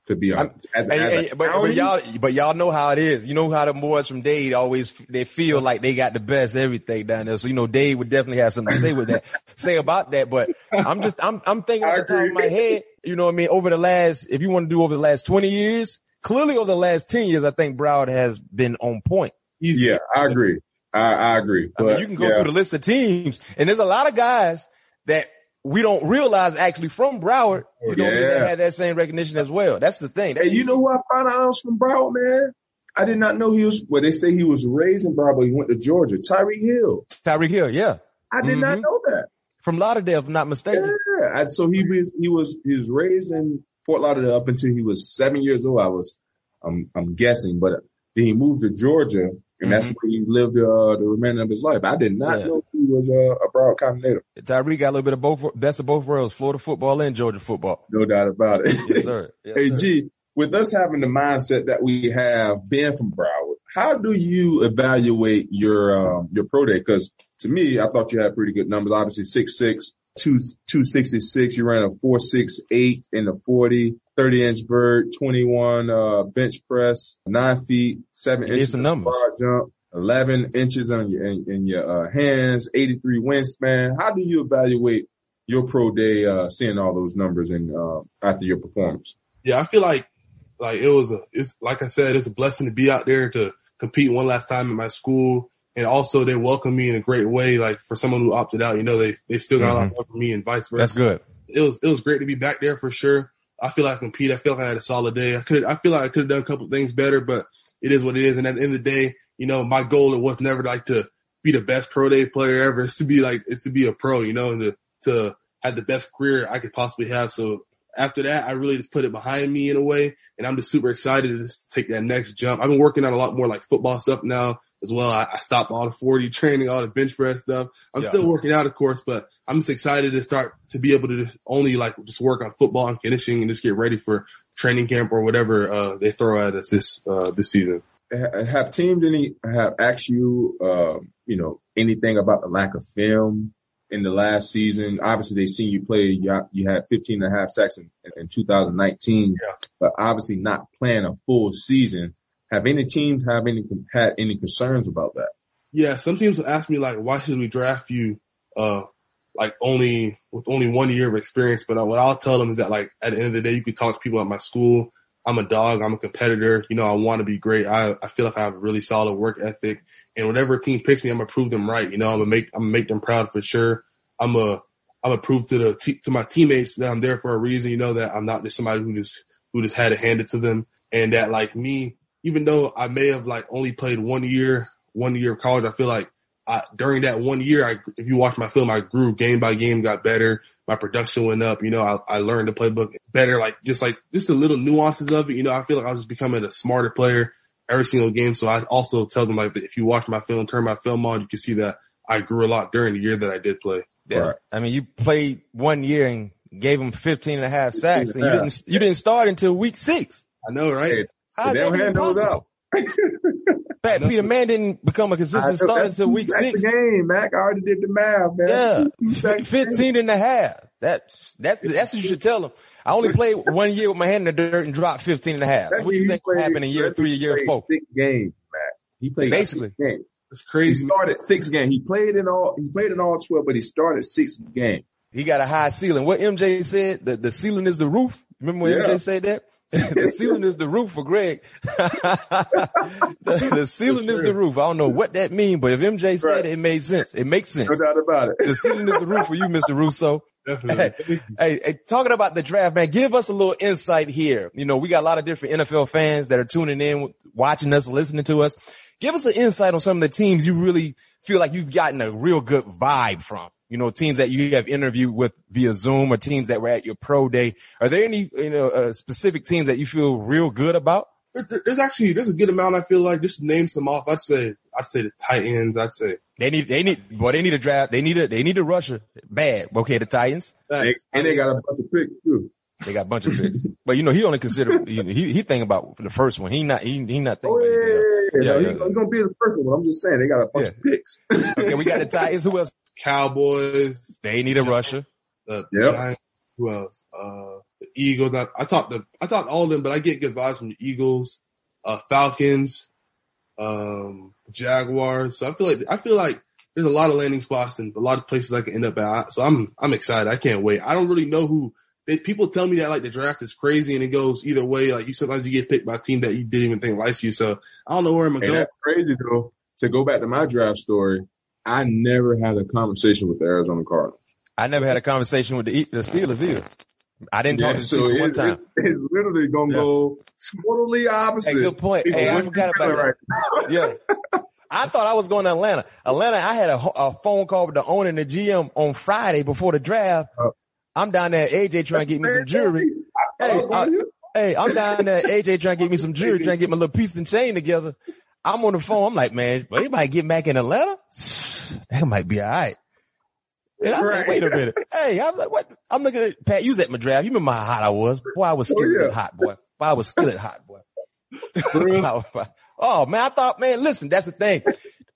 [SPEAKER 4] To be honest, as,
[SPEAKER 3] And-
[SPEAKER 4] as
[SPEAKER 3] and- but, but y'all, but y'all know how it is. You know how the boys from Dade always they feel like they got the best everything down there. So you know Dade would definitely have something to say with that, *laughs* say about that. But I'm just I'm I'm thinking off the top of my head. You know what I mean? Over the last, if you want to do over the last 20 years, clearly over the last 10 years, I think Broward has been on point.
[SPEAKER 4] Yeah, I agree. I, I agree.
[SPEAKER 3] I mean, you can go
[SPEAKER 4] yeah.
[SPEAKER 3] through the list of teams, and there's a lot of guys that we don't realize actually from Broward. You know, what I mean,
[SPEAKER 4] Yeah.
[SPEAKER 3] that had that same recognition as well. That's the thing.
[SPEAKER 4] Hey, you know who I found out I was from Broward, man? I did not know he was. Well, they say he was raised in Broward, but he went to Georgia. Tyreek Hill.
[SPEAKER 3] Tyreek Hill, yeah,
[SPEAKER 4] I did not
[SPEAKER 3] Mhm.
[SPEAKER 4] know that.
[SPEAKER 3] from Lauderdale, if I'm not mistaken.
[SPEAKER 4] Yeah. I- So he was he was he was raised in Fort Lauderdale up until he was seven years old. I was, I'm I'm guessing, but then he moved to Georgia, and that's where he lived uh, the remainder of his life. I did not
[SPEAKER 3] Yeah.
[SPEAKER 4] know he was uh, a Broward County native.
[SPEAKER 3] Tyreek got a little bit of both, best of both worlds, Florida football and Georgia football.
[SPEAKER 4] No doubt about it.
[SPEAKER 3] Yes, sir. *laughs* Yes,
[SPEAKER 4] hey,
[SPEAKER 3] sir.
[SPEAKER 4] G, with us having the mindset that we have being from Broward, how do you evaluate your um, your pro day? Because to me, I thought you had pretty good numbers. Obviously, six six, two two sixty six. You ran a four six eight in the 40, 30 inch bird, twenty one uh, bench press, nine feet, seven
[SPEAKER 3] You
[SPEAKER 4] inches
[SPEAKER 3] some numbers.
[SPEAKER 4] bar jump. 11 inches on your, in, in your uh, hands, 83 wingspan. How do you evaluate your pro day, uh, seeing all those numbers and, uh, after your performance?
[SPEAKER 2] Yeah, I feel like like it was a it's like I said, it's a blessing to be out there to compete one last time in my school. And also they welcomed me in a great way. Like for someone who opted out, you know, they they still got a lot of love for me and vice versa.
[SPEAKER 3] That's good.
[SPEAKER 2] It was it was great to be back there for sure. I feel like I compete. I feel like I had a solid day. I could I feel like I could have done a couple things better, but it is what it is. And at the end of the day, you know, my goal it was never like to be the best pro day player ever. It's to be like it's to be a pro, you know, and to to have the best career I could possibly have. So after that, I really just put it behind me in a way, and I'm just super excited to just take that next jump. I've been working on a lot more like football stuff now as well. I, I stopped all the 40 training, all the bench press stuff. I'm
[SPEAKER 3] Yeah.
[SPEAKER 2] still working out, of course, but I'm just excited to start to be able to only like just work on football and conditioning and just get ready for training camp or whatever uh, they throw at us this uh, this season.
[SPEAKER 4] Have teams any have asked you, uh, you know, anything about the lack of film in the last season? Obviously, they seen you play. You, you had 15 and a half sacks in, in 2019,
[SPEAKER 2] Yeah.
[SPEAKER 4] but obviously not playing a full season. Have any teams have any had any concerns about that?
[SPEAKER 2] Yeah, some teams will ask me like, why should we draft you, uh, like only with only one year of experience? But uh, what I'll tell them is that like at the end of the day, you can talk to people at my school. I'm a dog. I'm a competitor. You know, I want to be great. I, I feel like I have a really solid work ethic and whatever team picks me, I'm gonna prove them right. You know, I'm gonna make, I'm gonna make them proud for sure. I'm a, I'm gonna prove to the, to my teammates that I'm there for a reason. You know, that I'm not just somebody who just, who just had it handed to them and that like me, even though I may have like only played one year, one year of college, I feel like I, during that one year, I, if you watch my film, I grew game by game, got better. My production went up. You know, I, I learned the playbook better, like just like just the little nuances of it. You know, I feel like I was just becoming a smarter player every single game. So I also tell them like if you watch my film, turn my film on, you can see that I grew a lot during the year that I did play.
[SPEAKER 3] Yeah.
[SPEAKER 4] Right.
[SPEAKER 3] I mean, you played one year and gave him 15 and a half sacks and you didn't, you didn't start until week six.
[SPEAKER 2] I know, right?
[SPEAKER 4] Hey,
[SPEAKER 3] How's
[SPEAKER 4] They
[SPEAKER 3] that
[SPEAKER 4] don't
[SPEAKER 3] even
[SPEAKER 4] hand those
[SPEAKER 3] possible?
[SPEAKER 4] out. *laughs*
[SPEAKER 3] Pat, Peter Man didn't become a consistent starter until week
[SPEAKER 4] That's
[SPEAKER 3] six.
[SPEAKER 4] the game, Mac. I already did the math, man.
[SPEAKER 3] Yeah.
[SPEAKER 4] Two sacks. *laughs*
[SPEAKER 3] 15 and a half. That, that's, that's what you should tell him. I only played one year with my hand in the dirt and dropped 15 and a half. So what do you think
[SPEAKER 4] he
[SPEAKER 3] will happen in year three,
[SPEAKER 4] means he
[SPEAKER 3] year four?
[SPEAKER 4] Six games, Mac. He played
[SPEAKER 3] Basically.
[SPEAKER 4] six games.
[SPEAKER 2] It's
[SPEAKER 4] He
[SPEAKER 2] crazy.
[SPEAKER 4] started six games. He played in all. He played in all twelve, but he started six games.
[SPEAKER 3] He got a high ceiling. What MJ said, the, the ceiling is the roof. Remember when
[SPEAKER 4] Yeah.
[SPEAKER 3] MJ said that? *laughs* the ceiling is the roof for Greg. *laughs* the, the ceiling is the roof. I don't know what that means, but if MJ said
[SPEAKER 4] Right.
[SPEAKER 3] it, it made sense. It makes sense.
[SPEAKER 4] No doubt about it.
[SPEAKER 3] The ceiling is the roof for you, Mr. Rousseau.
[SPEAKER 2] Definitely.
[SPEAKER 3] Hey, hey, talking about the draft, man, give us a little insight here. You know, we got a lot of different NFL fans that are tuning in, watching us, listening to us. Give us an insight on some of the teams you really feel like you've gotten a real good vibe from. You know, teams that you have interviewed with via Zoom or teams that were at your pro day. Are there any, you know, uh, specific teams that you feel real good about?
[SPEAKER 2] There's, there's actually there's a good amount. I feel like just to name some off. I'd say I'd say the Titans. I'd say
[SPEAKER 3] They need, they need, well, they need a draft. They need a, they need a rusher. Bad. Okay, the Titans.
[SPEAKER 4] And, and they got a bunch of picks too.
[SPEAKER 3] They got a bunch of picks, *laughs* but you know he only consider he he, he think about the first one. He not he he not thinking
[SPEAKER 4] Oh
[SPEAKER 3] about anything
[SPEAKER 4] yeah,
[SPEAKER 3] Yeah, yeah.
[SPEAKER 4] He's, he's gonna be the first one. I'm just saying they got a bunch
[SPEAKER 3] Yeah.
[SPEAKER 4] of picks.
[SPEAKER 3] Okay, we got the Titans. Who else?
[SPEAKER 2] Cowboys.
[SPEAKER 3] They need a rusher.
[SPEAKER 2] The
[SPEAKER 4] Yep.
[SPEAKER 2] Giants. Who else? Uh, the Eagles. I, I talked to I talked to all of them, but I get good vibes from the Eagles, uh, Falcons, um, Jaguars. So I feel like I feel like there's a lot of landing spots and a lot of places I can end up at. So I'm I'm excited. I can't wait. I don't really know who. They, people tell me that like the draft is crazy and it goes either way. Like you sometimes you get picked by a team that you didn't even think likes you. So I don't know where I'm gonna go.
[SPEAKER 4] crazy though. To go back to my draft story, I never had a conversation with the Arizona Cardinals.
[SPEAKER 3] I never had a conversation with the, the Steelers either. I didn't talk
[SPEAKER 4] Yeah,
[SPEAKER 3] to
[SPEAKER 4] so it,
[SPEAKER 3] one time.
[SPEAKER 4] it- it's literally gonna
[SPEAKER 3] Yeah.
[SPEAKER 4] go totally opposite.
[SPEAKER 3] Hey, good point. Hey, I forgot about that.
[SPEAKER 4] right?
[SPEAKER 3] Yeah. I thought I was going to Atlanta. Atlanta, I had a, a phone call with the owner and the GM on Friday before the draft.
[SPEAKER 4] Oh.
[SPEAKER 3] I'm down there at AJ trying to get me some jewelry. Hey, I, uh, hey, I'm down there at AJ trying to get me some jewelry, trying to get my little piece and chain together. I'm on the phone. I'm like, man, anybody get back in Atlanta? That might be all right. And I was like, wait a minute. Hey, I'm like, what? I'm looking at Pat. You was at my draft. You remember how hot I was? Boy, I was
[SPEAKER 4] Oh, yeah.
[SPEAKER 3] hot, boy. Boy, I was skillet hot, boy. *laughs* oh man, I thought, man, listen, that's the thing.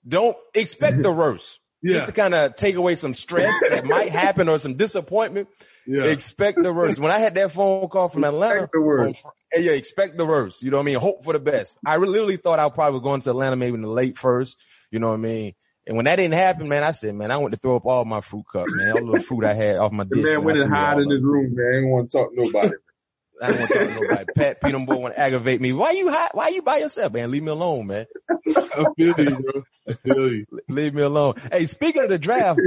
[SPEAKER 3] Don't expect the worst.
[SPEAKER 2] Yeah.
[SPEAKER 3] Just to kind of take away some stress that might happen or some disappointment.
[SPEAKER 2] Yeah.
[SPEAKER 3] Expect the worst. When I had that phone call from Atlanta,
[SPEAKER 4] Expect the worst.
[SPEAKER 3] Fri- yeah, expect the worst. You know what I mean? Hope for the best. I really, literally thought I probably was going to Atlanta maybe in the late first. You know what I mean? And when that didn't happen, man, I said, man, I went to throw up all my fruit cup, man. All the little fruit I had off my dish.
[SPEAKER 4] The
[SPEAKER 3] dish.
[SPEAKER 4] man went and
[SPEAKER 3] threw it
[SPEAKER 4] hide in his room, man. Ain't want to talk to nobody. *laughs*
[SPEAKER 3] I don't want to talk to nobody. Pat Peter boy want to aggravate me. Why you hot? Why you by yourself, man? Leave me alone, man. *laughs*
[SPEAKER 2] I feel you, bro. I feel you. *laughs*
[SPEAKER 3] Leave me alone. Hey, speaking of the draft,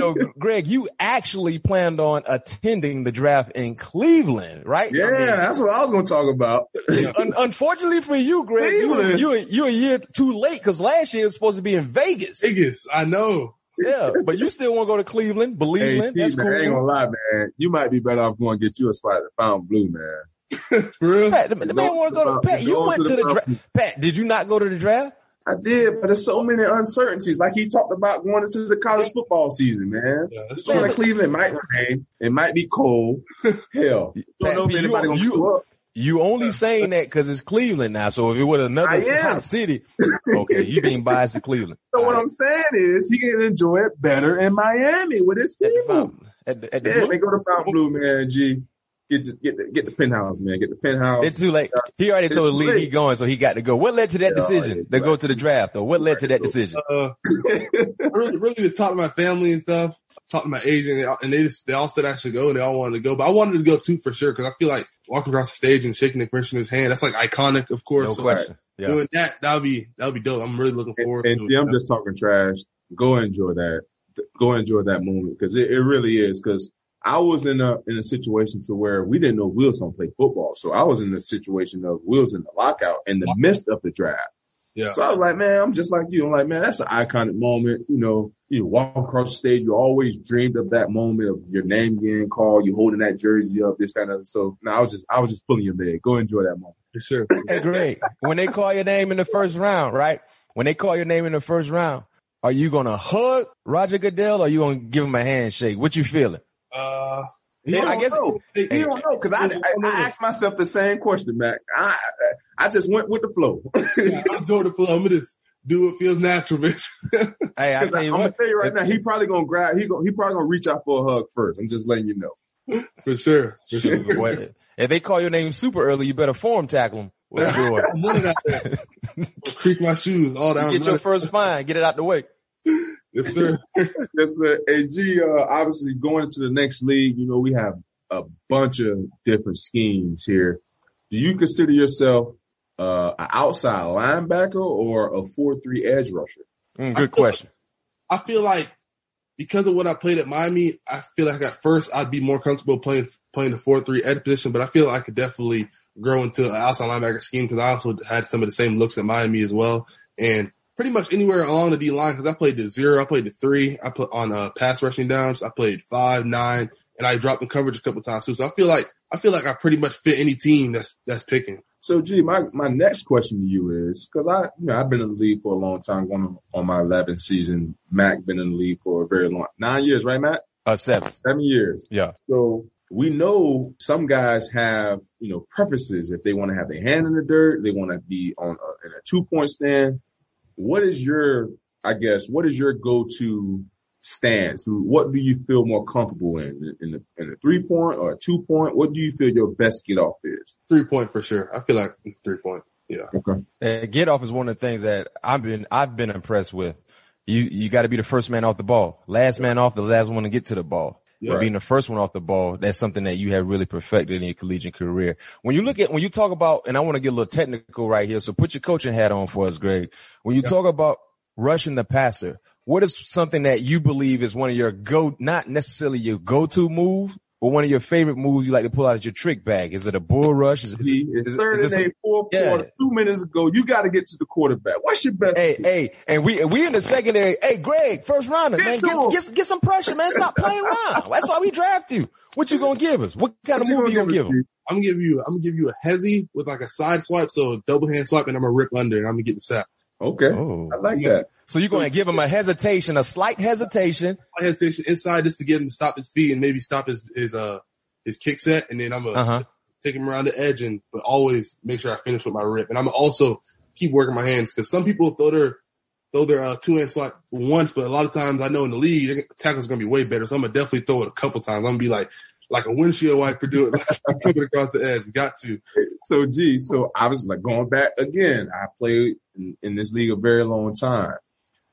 [SPEAKER 3] know, Greg, you actually planned on attending the draft in Cleveland, right?
[SPEAKER 4] yeah,
[SPEAKER 3] I mean,
[SPEAKER 4] that's what I was gonna talk about.
[SPEAKER 3] un- unfortunately for you, Greg, you
[SPEAKER 4] Cleveland.
[SPEAKER 3] you you a year too late because last year it was supposed to be in Vegas.
[SPEAKER 2] Vegas, I know.
[SPEAKER 3] Yeah, but you still want to go to Cleveland,
[SPEAKER 4] Hey,
[SPEAKER 3] Cleveland.
[SPEAKER 4] Pete,
[SPEAKER 3] That's
[SPEAKER 4] man, I ain't gonna lie, man. You might be better off going to get you a spot at Fontainebleau, man.
[SPEAKER 2] For *laughs* real?
[SPEAKER 3] Pat, the, the man want to go to Pat. You went
[SPEAKER 4] to
[SPEAKER 3] to
[SPEAKER 4] the
[SPEAKER 3] the draft. Pat, did you not go to the draft?
[SPEAKER 4] I did, but there's so many uncertainties. Like he talked about going into the college football season, man.
[SPEAKER 2] Yeah, that's
[SPEAKER 4] Going
[SPEAKER 2] true.
[SPEAKER 4] to Cleveland it might rain. It might be cold. *laughs* Hell, you
[SPEAKER 3] Pat,
[SPEAKER 4] don't know if
[SPEAKER 3] you-
[SPEAKER 4] gonna
[SPEAKER 3] you-
[SPEAKER 4] show up.
[SPEAKER 3] You only saying that because it's Cleveland now. So if it was another hot *laughs* city, *laughs* okay, you being biased to Cleveland.
[SPEAKER 4] So what
[SPEAKER 3] All
[SPEAKER 4] I'm saying is he can enjoy it better in Miami with his
[SPEAKER 3] right. at the
[SPEAKER 4] people.
[SPEAKER 3] fountain, at the, at the
[SPEAKER 4] Yeah, they go to Fontainebleau, man. G, get the, get the get the penthouse, man. Get the penthouse.
[SPEAKER 3] It's too late. He already told the
[SPEAKER 4] It's
[SPEAKER 3] league he going, so he got to go. What led to that
[SPEAKER 4] Yeah,
[SPEAKER 3] decision
[SPEAKER 4] yeah,
[SPEAKER 3] to go to the draft, though? What led to that decision?
[SPEAKER 2] Uh, *laughs* really, really just talk to my family and stuff. Talk to my agent, and they all- and they just they all said I should go, and they all wanted to go. But I wanted to go too for sure because I feel like walking across the stage and shaking the commissioner's hand that's like iconic, of course.
[SPEAKER 3] No
[SPEAKER 2] so
[SPEAKER 3] question. Yeah.
[SPEAKER 2] Doing that, that would be that would be dope. I'm really looking forward
[SPEAKER 4] and
[SPEAKER 2] to
[SPEAKER 4] see,
[SPEAKER 2] it.
[SPEAKER 4] I'm just talking trash. Go enjoy that. Go enjoy that moment because it, it really is. Because I was in a in a situation to where we didn't know we was gonna play football, so I was in the situation of we was in the lockout in the midst of the draft.
[SPEAKER 2] yeah.
[SPEAKER 4] So I was like, man, I'm just like you. I'm like, man, that's an iconic moment. You know, you walk across the stage, you always dreamed of that moment of your name getting called, you holding that jersey up, this, that, and other. So now I was just, I was just pulling your leg. Go enjoy that moment.
[SPEAKER 2] for sure. *laughs*
[SPEAKER 3] Hey, Greg, when they call your name in the first round, right? When they call your name in the first round, are you gonna hug Roger Goodell or are you gonna give him a handshake? What you feeling?
[SPEAKER 2] Uh,
[SPEAKER 3] Yeah, I guess.
[SPEAKER 4] know.
[SPEAKER 2] Hey,
[SPEAKER 4] You don't know because I, I, I asked myself the same question, Mac. I I just went with the flow. *laughs*
[SPEAKER 2] yeah, I'm going to flow. I'm gonna just do what feels natural, bitch. *laughs*
[SPEAKER 3] Hey, I
[SPEAKER 4] I'm
[SPEAKER 3] tell you
[SPEAKER 4] gonna
[SPEAKER 3] what.
[SPEAKER 4] tell you right now, he probably gonna grab. He gonna he probably gonna reach out for a hug first. I'm just letting you know.
[SPEAKER 2] for sure. For sure. *laughs*
[SPEAKER 3] Boy, if they call your name super early, you better form tackle them. With joy.
[SPEAKER 2] I'm running out there. Creak my shoes all down.
[SPEAKER 3] You get your first fine, get it out the way.
[SPEAKER 2] Yes, sir.
[SPEAKER 4] Yes, sir. And G, uh, obviously going into the next league, you know, we have a bunch of different schemes here. Do you consider yourself uh, an outside linebacker or a four-three edge rusher?
[SPEAKER 3] Mm, good question.
[SPEAKER 2] I feel like because of what I played at Miami, I feel like at first I'd be more comfortable playing playing the four three edge position, but I feel like I could definitely grow into an outside linebacker scheme because I also had some of the same looks at Miami as well, and pretty much anywhere along the D line because I played the zero, I played the three, I put on uh, pass rushing downs, I played five, nine, and I dropped in coverage a couple times too. So I feel like I feel like I pretty much fit any team that's that's picking.
[SPEAKER 4] So, G, my, my next question to you is because I, you know, I've been in the league for a long time, going on, on my 11th season. Mac been in the league for a very long, nine years, right, Matt?
[SPEAKER 3] Uh, seven.
[SPEAKER 4] Seven years.
[SPEAKER 3] Yeah.
[SPEAKER 4] So we know some guys have, you know, preferences if they want to have their hand in the dirt, they want to be on a, in a two point stand. What is your, I guess, what is your go-to stance? What do you feel more comfortable in, in the, in a three point or a two point? What do you feel your best get off is?
[SPEAKER 2] Three point for sure. I feel like three point. Yeah.
[SPEAKER 4] Okay.
[SPEAKER 3] Uh, get off is one of the things that I've been I've been impressed with. You you got to be the first man off the ball, last man off, the last one to get to the ball.
[SPEAKER 2] Yeah.
[SPEAKER 3] Being the first one off the ball, that's something that you have really perfected in your collegiate career. When you look at when you talk about, and I want to get a little technical right here, so put your coaching hat on for us, Greg. When you
[SPEAKER 2] Yeah.
[SPEAKER 3] talk about rushing the passer, what is something that you believe is one of your go, not necessarily your go-to move, but one of your favorite moves you like to pull out of your trick bag? Is it a bull rush? Is, is,
[SPEAKER 4] See,
[SPEAKER 3] is,
[SPEAKER 4] it's
[SPEAKER 3] is
[SPEAKER 4] third and
[SPEAKER 3] a-
[SPEAKER 4] eight, fourth
[SPEAKER 3] Yeah.
[SPEAKER 4] quarter, two minutes ago. You got to get to the quarterback. What's your best?
[SPEAKER 3] Hey, hey, and we we in the secondary. Hey, Greg, first rounder,
[SPEAKER 4] Get
[SPEAKER 3] man, get, get get some pressure, man. Stop playing around. That's why we draft you. What you gonna give us? What kind
[SPEAKER 4] What
[SPEAKER 3] of move you gonna
[SPEAKER 4] us,
[SPEAKER 3] give him?
[SPEAKER 4] G?
[SPEAKER 2] I'm gonna give you I'm gonna give you a hezzy with like a side swipe, so a double hand swipe, and I'm gonna rip under, and I'm gonna get the sack.
[SPEAKER 4] Okay,
[SPEAKER 3] Oh.
[SPEAKER 4] I like that.
[SPEAKER 3] So you're gonna give him a hesitation, a slight hesitation.
[SPEAKER 2] My hesitation inside just to get him to stop his feet and maybe stop his his uh his kick set, and then I'm gonna
[SPEAKER 3] Uh huh.
[SPEAKER 2] take him around the edge, and but always make sure I finish with my rip, and I'm also keep working my hands because some people throw their throw their uh, two hand swipe once, but a lot of times I know in the league the tackle's gonna be way better, so I'm gonna definitely throw it a couple times. I'm gonna be like like a windshield wiper, do it, *laughs* like, keep it across the edge. Got to.
[SPEAKER 4] So, gee, so I was like going back again. I played in, in this league a very long time.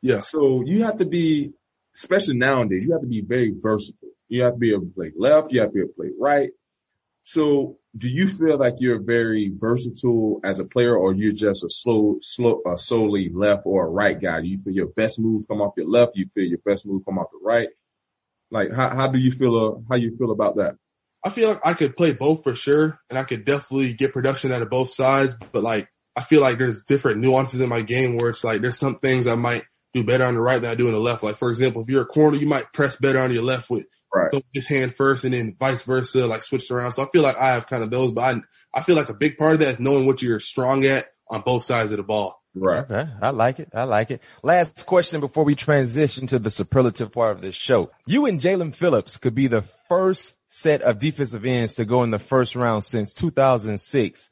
[SPEAKER 2] Yeah.
[SPEAKER 4] So you have to be, especially nowadays, you have to be very versatile. You have to be able to play left. You have to be able to play right. So do you feel like you're very versatile as a player or you're just a slow, slow, uh, solely left or a right guy? Do you feel your best move come off your left? You feel your best move come off the right? Like, how, how do you feel, uh, how you feel about that?
[SPEAKER 2] I feel like I could play both for sure, and I could definitely get production out of both sides. But like, I feel like there's different nuances in my game where it's like there's some things I might do better on the right than I do on the left. Like for example, if you're a corner, you might press better on your left with
[SPEAKER 4] Right.
[SPEAKER 2] throw his hand first, and then vice versa, like switched around. So I feel like I have kind of those, but I I feel like a big part of that is knowing what you're strong at on both sides of the ball.
[SPEAKER 4] Right.
[SPEAKER 3] Okay, I like it. I like it. Last question before we transition to the superlative part of this show. You and Jaelan Phillips could be the first set of defensive ends to go in the first round since 2006.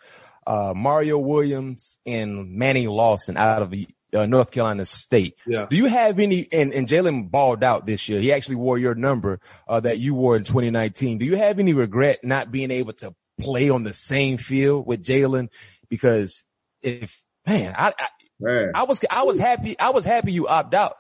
[SPEAKER 3] Uh, Mario Williams and Manny Lawson out of the uh, North Carolina State.
[SPEAKER 2] Yeah.
[SPEAKER 3] Do you have any? And, and Jaelan balled out this year. He actually wore your number uh, that you wore in 2019. Do you have any regret not being able to play on the same field with Jaelan? Because if man, I, I
[SPEAKER 4] Man.
[SPEAKER 3] I was I was happy I was happy you opt out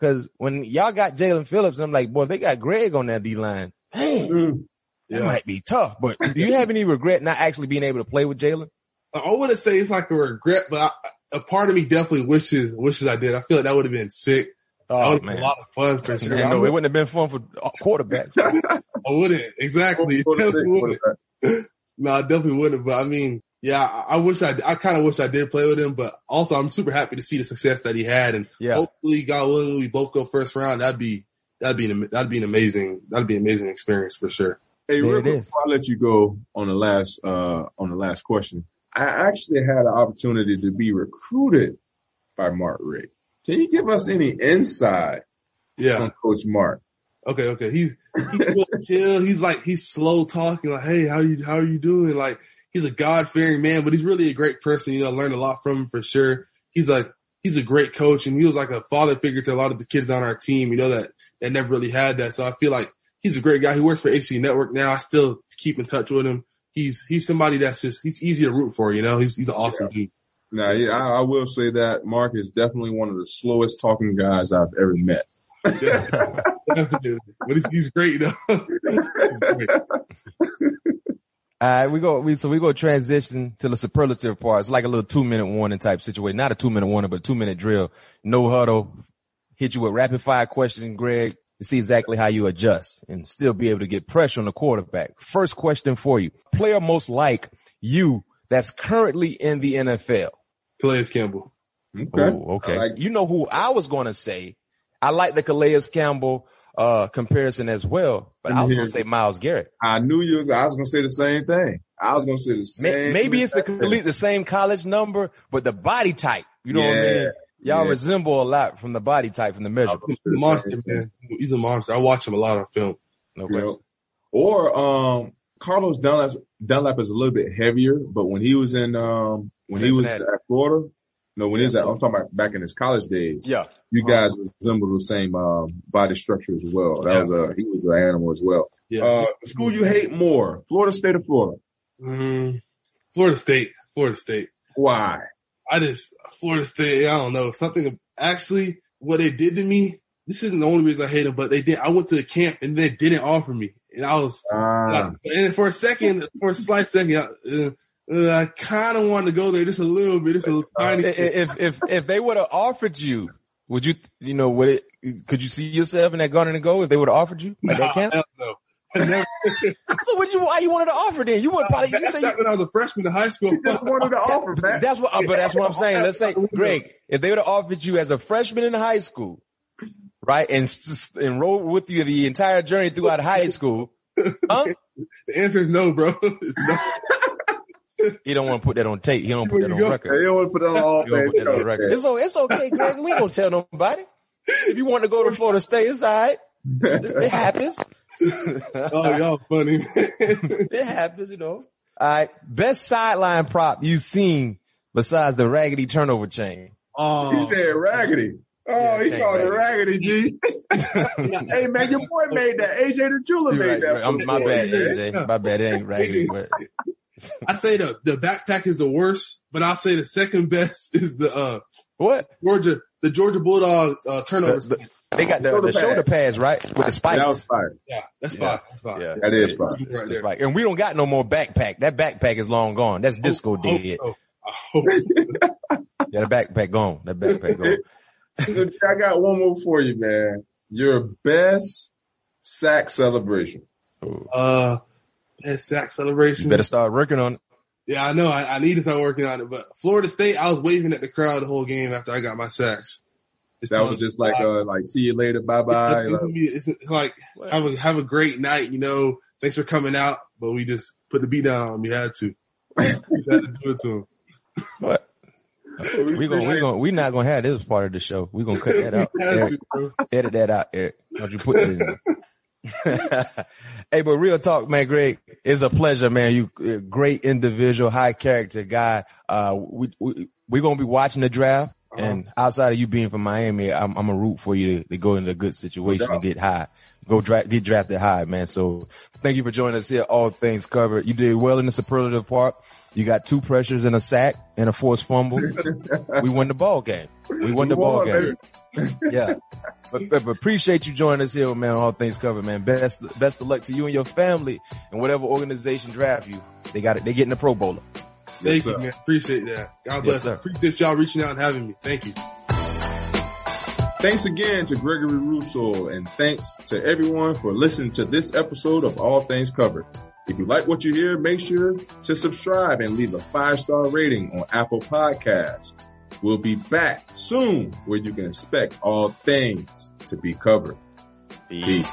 [SPEAKER 3] because when y'all got Jaelan Phillips, I'm like, boy, they got Greg on that D line. Dang,
[SPEAKER 4] Mm.
[SPEAKER 3] that might be tough. But do you have any regret not actually being able to play with Jaelan?
[SPEAKER 2] I wouldn't say it's like a regret, but I, a part of me definitely wishes wishes I did. I feel like that would have been sick.
[SPEAKER 3] Oh
[SPEAKER 2] would have been
[SPEAKER 3] man,
[SPEAKER 2] a lot of fun for *laughs* sure.
[SPEAKER 3] Man, no, it
[SPEAKER 2] would-
[SPEAKER 3] wouldn't have been fun for uh, quarterbacks. *laughs*
[SPEAKER 2] I wouldn't exactly.
[SPEAKER 4] Go to
[SPEAKER 2] Definitely
[SPEAKER 4] the- *laughs* go
[SPEAKER 2] wouldn't. No, I definitely wouldn't. But I mean, yeah, I, I wish I, I kind of wish I did play with him. But also, I'm super happy to see the success that he had, and
[SPEAKER 3] Yeah.
[SPEAKER 2] hopefully, God willing, we both go first round. That'd be that'd be an, that'd be an amazing that'd be an amazing experience for sure.
[SPEAKER 4] Hey,
[SPEAKER 3] There
[SPEAKER 4] real
[SPEAKER 3] it
[SPEAKER 4] before I let you go on the last uh on the last question, I actually had an opportunity to be recruited by Mark Richt. Can you give us any insight
[SPEAKER 2] Yeah.
[SPEAKER 4] on Coach Mark?
[SPEAKER 2] Okay. Okay. He's he's chill. He's like he's slow talking. Like, hey, how you how are you doing? Like, he's a God fearing man, but he's really a great person. You know, I learned a lot from him for sure. He's like he's a great coach, and he was like a father figure to a lot of the kids on our team. You know that that never really had that. So I feel like he's a great guy. He works for ACC Network now. I still keep in touch with him. He's he's somebody that's just he's easy to root for. You know, he's he's an awesome dude.
[SPEAKER 4] Now, yeah, I, I will say that Mark is definitely one of the slowest talking guys I've ever met.
[SPEAKER 2] Definitely. but he's, he's great. though. Great. *laughs*
[SPEAKER 3] All right, we go. We, so we go transition to the superlative part. It's like a little two minute warning type situation. Not a two minute warning, but a two minute drill. No huddle. Hit you with rapid fire questions, Greg, to see exactly how you adjust and still be able to get pressure on the quarterback. First question for you: Player most like you that's currently in the NFL.
[SPEAKER 2] Calais Campbell.
[SPEAKER 4] Okay.
[SPEAKER 3] Oh, okay.
[SPEAKER 4] I like-
[SPEAKER 3] you know who I was going to say? I like the Calais Campbell uh comparison as well, but I was going to say Myles Garrett.
[SPEAKER 4] I knew you was, I was going to say the same thing. I was going to say the same
[SPEAKER 3] Maybe it's the complete the same college number, but the body type. You know what I mean? Y'all
[SPEAKER 4] yeah.
[SPEAKER 3] resemble a lot from the body type, from the measure.
[SPEAKER 2] He's a monster, man. He's a monster. I watch him a lot on film.
[SPEAKER 3] No
[SPEAKER 4] You
[SPEAKER 3] question.
[SPEAKER 4] know? Or um Carlos Dunlap Dunlap is a little bit heavier, but when he was in um when he was at Florida, no, when he was at I'm talking about back in his college days,
[SPEAKER 3] Yeah.
[SPEAKER 4] you guys resemble the same um body structure as well. That
[SPEAKER 3] Yeah.
[SPEAKER 4] was a he was an animal as well.
[SPEAKER 2] Yeah.
[SPEAKER 4] Uh the school you hate more, Florida State or Florida?
[SPEAKER 2] Mm, Florida State. Florida State.
[SPEAKER 4] Why?
[SPEAKER 2] I just Florida State. I don't know something. Actually, what they did to me. This isn't the only reason I hate them, but they did. I went to the camp and they didn't offer me, and I was.
[SPEAKER 4] Ah,
[SPEAKER 2] and for a second, for a slight second, I, uh, uh, I kind of wanted to go there just a little bit, just a little tiny.
[SPEAKER 3] I- i- If if if they would have offered you, would you you know would it? Could you see yourself in that Garden and Go if they would have offered you like that camp?
[SPEAKER 2] Hell no. I never
[SPEAKER 3] so what you why you wanted to offer then? You would probably you say
[SPEAKER 2] not when I was a freshman in high school.
[SPEAKER 4] Just wanted to offer, man. *laughs*
[SPEAKER 3] that's what uh, but that's what I'm saying. Let's say *laughs* Greg, if they would have offered you as a freshman in high school, right, and s- s- enroll with you the entire journey throughout high school, *laughs* huh?
[SPEAKER 2] The answer is no, bro. It's no.
[SPEAKER 3] He don't want to put that on tape. He don't put that on record.
[SPEAKER 4] you don't want to put it on all
[SPEAKER 3] He put that on record. It's, it's okay, Greg. We ain't gonna tell nobody. If you want to go to Florida State, it's all right. It happens.
[SPEAKER 2] Oh, y'all funny. *laughs*
[SPEAKER 3] It happens, you know. All right. Best sideline prop you've seen besides the raggedy turnover chain.
[SPEAKER 2] oh,
[SPEAKER 4] He said raggedy. Oh,
[SPEAKER 3] Yeah,
[SPEAKER 4] he called it raggedy, G. *laughs* hey, man, your boy made that. AJ the Jeweler
[SPEAKER 3] You're
[SPEAKER 4] made
[SPEAKER 3] right,
[SPEAKER 4] that.
[SPEAKER 3] right. I'm- my bad,
[SPEAKER 4] you.
[SPEAKER 3] AJ. My bad. It ain't raggedy, but
[SPEAKER 2] I say the the backpack is the worst, but I'll say the second best is the uh
[SPEAKER 3] what?
[SPEAKER 2] Georgia the Georgia Bulldog uh, turnovers.
[SPEAKER 3] The- the- They got the,
[SPEAKER 4] Shoulder
[SPEAKER 3] the shoulder pads, right? With the spikes.
[SPEAKER 4] That was fire.
[SPEAKER 2] yeah, that's
[SPEAKER 3] Yeah.
[SPEAKER 2] fine. That's fine.
[SPEAKER 3] Yeah.
[SPEAKER 4] That is fire.
[SPEAKER 2] Right
[SPEAKER 3] The
[SPEAKER 2] there.
[SPEAKER 3] spike. And we don't got no more backpack. That backpack is long gone. That's disco
[SPEAKER 2] I hope
[SPEAKER 3] dead.
[SPEAKER 2] so. *laughs* I
[SPEAKER 3] Yeah, the backpack gone. That backpack gone.
[SPEAKER 4] So, G, I got one more for you, man. Your best sack celebration.
[SPEAKER 2] Uh, that sack
[SPEAKER 3] You
[SPEAKER 2] celebration.
[SPEAKER 3] better start working on it.
[SPEAKER 2] Yeah, I know. I, I need to start working on it. But Florida State, I was waving at the crowd the whole game after I got my sacks. It's
[SPEAKER 4] That was just
[SPEAKER 2] them,
[SPEAKER 4] like, uh, like, see you later, bye bye.
[SPEAKER 2] it's, it's like have a have a great night. You know, thanks for coming out, but we just put the beat down. We had to. we had to do it to him.
[SPEAKER 3] But *laughs* we gonna we gonna we not gonna have this part of the show. We gonna cut that out. *laughs* Eric,
[SPEAKER 2] to,
[SPEAKER 3] edit that out, Eric. Don't you put it in there. *laughs* hey, but real talk, man, Greg, it's a pleasure, man. You great individual, high character guy. Uh, we, we, we gonna be watching the draft and outside of you being from Miami, I'm, I'm a root for you to, to go into a good situation and get high, go dra- get drafted high, man. So thank you for joining us here. All things covered. You did well in the superlative part. You got two pressures and a sack and a forced fumble. *laughs* we won the ball game. We won the
[SPEAKER 4] We
[SPEAKER 3] ball
[SPEAKER 4] won,
[SPEAKER 3] game. Yeah. But, but, but appreciate you joining us here, man. All things covered, man. Best best of luck to you and your family and whatever organization draft you. They got it. They getting the Pro Bowler.
[SPEAKER 2] Thank
[SPEAKER 4] Yes,
[SPEAKER 2] you,
[SPEAKER 4] sir.
[SPEAKER 2] man. Appreciate that. God
[SPEAKER 3] Yes,
[SPEAKER 2] bless.
[SPEAKER 3] sir.
[SPEAKER 2] Appreciate y'all reaching out and having me. Thank you.
[SPEAKER 4] Thanks again to Gregory Rousseau and thanks to everyone for listening to this episode of All Things Covered. If you like what you hear, make sure to subscribe and leave a five star rating on Apple Podcasts. We'll be back soon where you can expect all things to be covered. Peace.